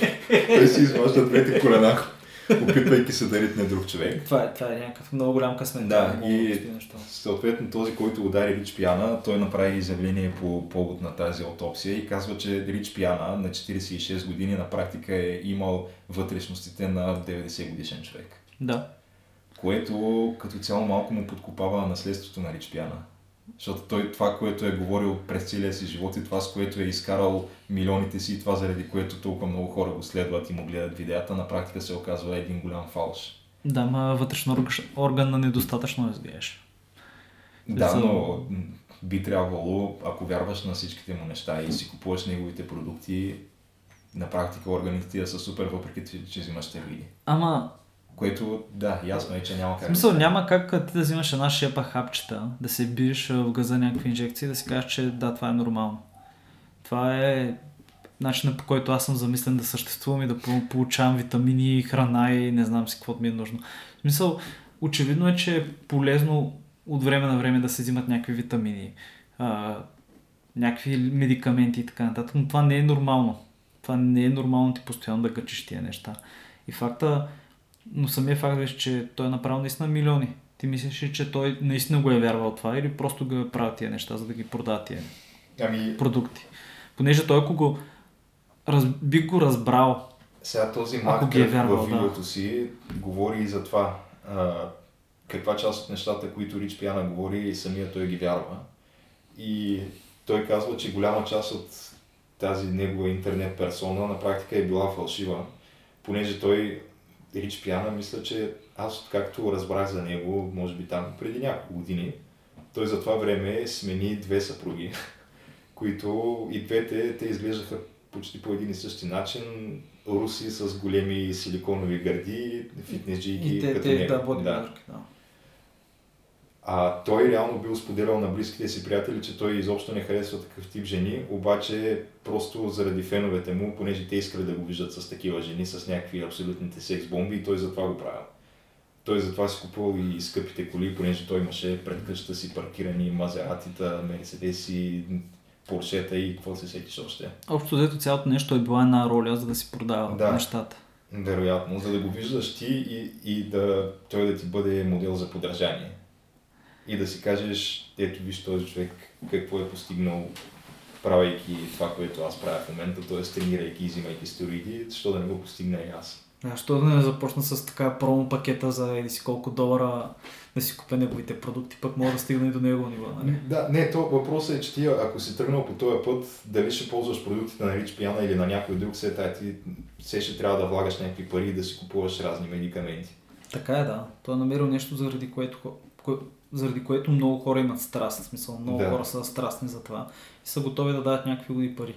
той си изважда двете колена, опитвайки се да ритне друг човек. Това е, това е някакъв много голям късмет. Да, Много и-. Съответно, този, който удари Рич Пиана, той направи изявление по повод на тази аутопсия и казва, че Рич Пиана на 46 години на практика е имал вътрешностите на 90 годишен човек. Да. Което като цяло малко му подкопава наследството на Рич Пиана. Защото той това, което е говорил през целия си живот и това, с което е изкарал милионите си и това, заради което толкова много хора го следват и му гледат видеята, на практика се оказва един голям фалш. Да, ма вътрешно орг- орган на недостатъчно развиеш. Да, но би трябвало, ако вярваш на всичките му неща и си купуваш неговите продукти, на практика органите ти да са супер, въпреки че, че взимаш стероиди. Ама, Което, да, ясно е, че няма в как. смисъл, няма как ти да взимаш една шепа хапчета, да се биеш в газа някакви инжекции да си кажеш, че да, това е нормално. Това е начинът по който аз съм замислен да съществувам и да по- получавам витамини, храна и не знам си какво ми е нужно. В смисъл, очевидно е, че е полезно от време на време да се взимат някакви витамини, а, някакви медикаменти и така нататък, но това не е нормално. Това не е нормално ти постоянно да гъчиш тия неща. И факта, но самия факт беше, че той е направил наистина милиони. Ти мислиш, ли, че той наистина го е вярвал това или просто го е правил тия неща, за да ги продава тия Ами, продукти. Понеже той ако го раз, би го разбрал, Сега този ги е вярвал, във да. видеото си говори и за това. А, каква част от нещата, които Рич Пиана говори, и самия той ги вярва. И той казва, че голяма част от тази негова интернет персона на практика е била фалшива, понеже той, Рич Пиана, мисля, че аз откакто разбрах за него, може би там преди няколко години, той за това време смени две съпруги, <laughs> които и двете, те изглеждаха почти по един и същи начин, руси с големи силиконови гърди, фитнесджийки, и те, като те него. да, бодибилдърки, да. А той реално бил споделял на близките си приятели, че той изобщо не харесва такъв тип жени, обаче просто заради феновете му, понеже те искали да го виждат с такива жени, с някакви абсолютните секс бомби и той затова го правил. Той затова си купувал и скъпите коли, понеже той имаше пред къщата си паркирани Мазератита, Мерседеси, Поршета и какво се сетиш още. Общо взето цялото нещо е била една роля, за да си продава Да. нещата. Вероятно, за да го виждаш ти и, и да, той да ти бъде модел за подражание. И да си кажеш, ето виж този човек какво е постигнал, правейки това, което аз правя в момента, т.е. тренирайки и взимайки стероиди, защо да не го постигна и аз. Да, що да не започна с така промо пакета за еди си колко долара да си купя неговите продукти, пък мога да стигна и до негово ниво, нали? Да, не, то въпросът е, че ти ако си тръгнал по този път, дали ще ползваш продуктите на Рич Пиана или на някой друг, все тая ти все ще трябва да влагаш някакви пари и да си купуваш разни медикаменти. Така е, да. Той е намерил нещо, заради което, кое, заради което много хора имат страст. В смисъл, много Да. хора са страстни за това и са готови да дадат някакви луди пари.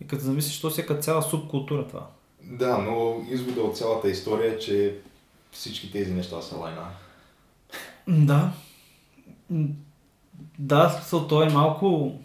И като замислиш, то си е като цяла субкултура това. Да, но извода от цялата история е, че всички тези неща са лайна. Да. Да, смисъл, то е малко...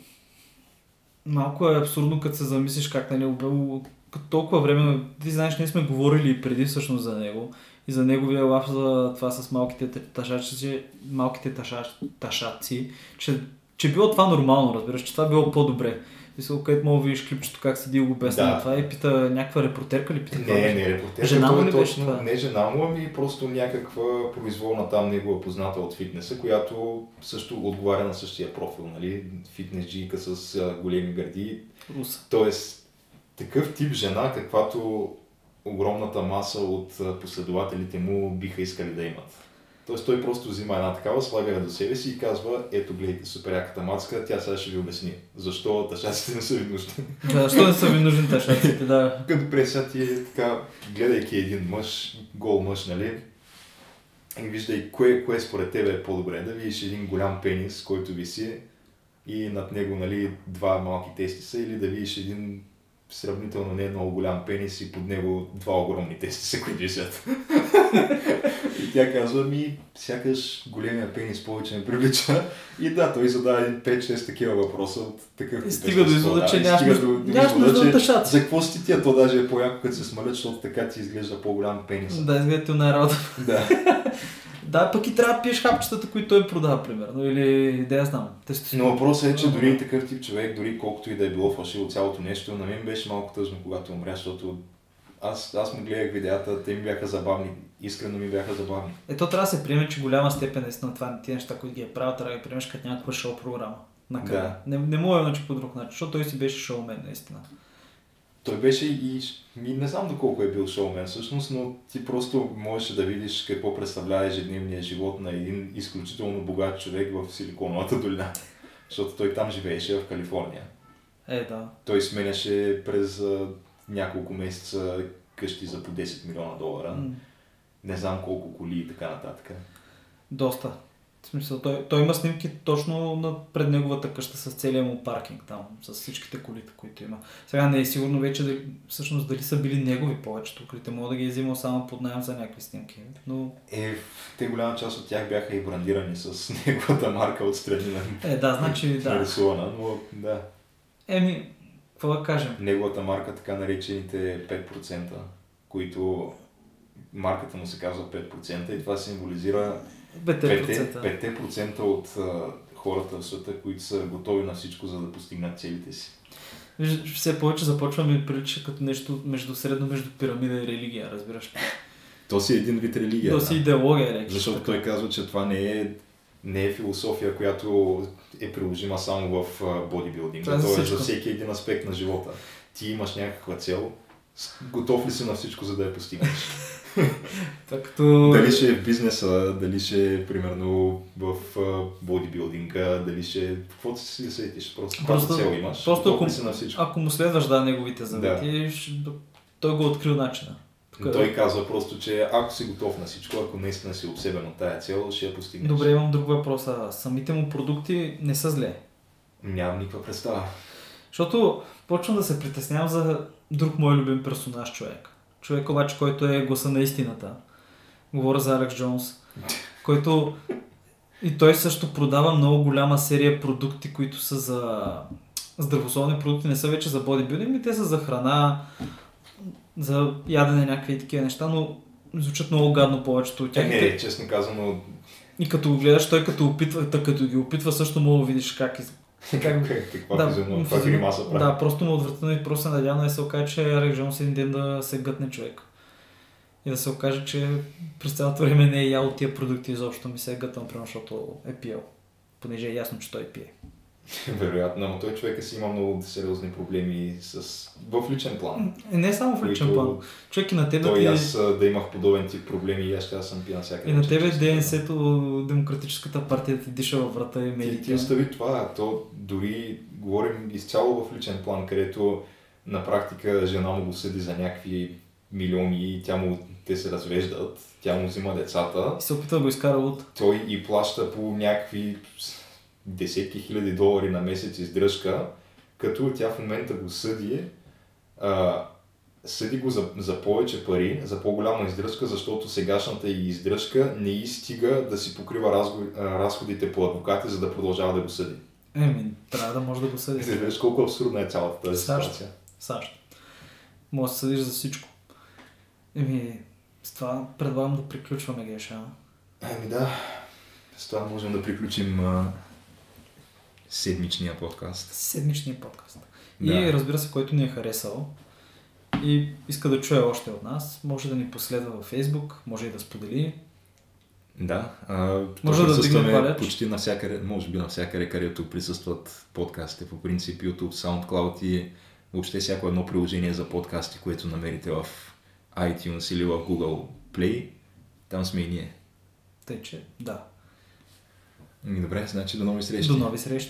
Малко е абсурдно, като се замислиш как нали, обел, като толкова време, ти знаеш, ние сме говорили и преди всъщност за него и за неговия лав за това с малките ташачи, малките ташач, ташаци, че, че било това нормално, разбираш, че това било по-добре. Мисъл, където мога видиш клипчето как седи го обясня Да. на това и пита някаква репортерка ли пита? Не, беше? не, репортер. Жена му той е ли беше точно, това? Не жена му, ами просто някаква произволна там негова позната от фитнеса, която също отговаря на същия профил, нали? Фитнес джийка с а, големи гърди. Руса. Тоест, такъв тип жена, каквато огромната маса от последователите му биха искали да имат. Тоест той просто взима една такава, слага я до себе си и казва, ето гледайте супер яката мацка, тя сега ще ви обясни защо тъшаците не са ви нужни. Да, защо не са ви нужни ташаците, да. Като преса ти така, гледайки един мъж, гол мъж, нали? И виждай кое, кое според тебе е по-добре. Да видиш един голям пенис, който виси и над него, нали, два малки тестиса или да видиш един сравнително не много голям пенис и под него два огромни тестиса, които висят. и тя казва ми, сякаш големия пенис повече ме привлича. И да, той задава един 5-6 такива въпроса от такъв И стига до извода, да. че нямаш нужда- че тъшаци. За какво си тия? То даже е по-яко, като се смалят, защото така ти изглежда по-голям пенис. Да, изглежда на работа. Да. <laughs> Да, пък и трябва да пиеш хапчетата, които той продава, примерно. Или да я знам. Тестостерон. Но въпросът е, че дори и такъв тип човек, дори колкото и да е било фалшиво цялото нещо, на мен беше малко тъжно, когато умря, защото аз, аз му гледах видеята, те ми бяха забавни, искрено ми бяха забавни. Ето трябва да се приеме, че голяма степен наистина това тия неща, които ги е правил, трябва да ги приемеш като някаква шоу програма. Накрая. Да. Не, не мога иначе по друг начин, защото той си беше шоумен, наистина. Той беше и, и не знам доколко е бил шоумен всъщност, но ти просто можеше да видиш какво представлява ежедневния живот на един изключително богат човек в Силиконовата долина. <laughs> Защото той там живееше в Калифорния. Е, да. Той сменяше през а, няколко месеца къщи за по 10 милиона долара. М, Не знам колко коли и така нататък. Доста. В смисъл, той, той има снимки точно пред неговата къща с целия му паркинг там, с всичките колите, които има. Сега не е сигурно вече да, всъщност дали са били негови повечето колите. Мога да ги е взимал само под найем за някакви снимки. Но, Е, те голяма част от тях бяха и брандирани с <laughs> неговата марка отстрани на е, да, значи, да. нарисувана, но да. Еми, какво да кажем? Неговата марка, така наречените 5%, които марката му се казва 5% и това символизира 5%, 5%. 5% от хората в света, които са готови на всичко, за да постигнат целите си. Виж, Все повече започва ми прилича като нещо между средно между пирамида и религия, разбираш ли? То си един вид религия. То си идеология, рече. Защото той казва, че това не е, не е философия, която е приложима само в бодибилдинга. Това е за Това е всеки един аспект на живота. Ти имаш някаква цел, готов ли си на всичко, за да я постигнеш? <laughs> <laughs> Това като... Дали ще е в бизнеса, дали ще е примерно в бодибилдинга, дали ще е... Каквото си се сетиш, просто, Просто- цел имаш, просто ако- си на всичко. Ако му следваш да неговите завети, ще- той го е открил начина. Тук- Той казва просто, че ако си готов на всичко, ако наистина си обсебен от тая цел, ще я постигнеш. Добре, имам друг въпрос. А самите му продукти не са зле. Нямам никаква представа. Защото почвам да се притеснявам за друг мой любим персонаж човек. Човек обаче, който е гласа на истината. Говоря за Алекс Джонс, който и той също продава много голяма серия продукти, които са за здравословни продукти, не са вече за бодибилдинг, те са за храна, за ядене някакви такива неща, но звучат много гадно повечето от Е, тях. не, честно казано, И като го гледаш, той като опитва, като ги опитва, също мога да видиш как, из- как каква физиономия, каква физиономия- гримаса прави. Да, просто му е отвратено и просто се надявам да се окаже, че Арек Джонс един ден да се гътне човек. И да се окаже, че през цялото време не е ял тия продукти изобщо, ми се е примерно, защото е пиел. Понеже е ясно, че той пие. Вероятно, но той човека си има много сериозни проблеми с... в личен план. И не само в личен план. Човек и на тебе Той ти... аз а, да имах подобен тип проблеми и аз ще съм пиян всяка И на тебе ДНС-то, Демократическата партия ти диша във врата и казано. Ти, ти остави това, то дори говорим изцяло в личен план, където на практика жена му го съди за някакви милиони и тя му, те се развеждат, тя му взима децата. И се опитва да го изкара от... той и плаща по някакви десетки хиляди долари на месец издръжка, като тя в момента го съди, а, съди го за, за повече пари, за по-голяма издръжка, защото сегашната и издръжка не и стига да си покрива разго- разходите по адвокати, за да продължава да го съди. Еми, трябва да може да го съди. Виждаш колко абсурдна е цялата тази САЩ. ситуация. САЩ. Може да съдиш за всичко. Еми, с това предлагам да приключваме Геша. Ами да, с това можем да приключим а, седмичния подкаст. Седмичния подкаст. Да. И разбира се, който ни е харесал и иска да чуе още от нас, може да ни последва във Facebook, може и да сподели. Да, а, Може да палеч. почти навсякъде, може би навсякъде, където присъстват подкастите, по принцип YouTube, SoundCloud и въобще всяко едно приложение за подкасти, което намерите в iTunes или в Google Play, там сме и ние. Тъй, че да. Ами добре, значи до нови срещи. До нови срещи.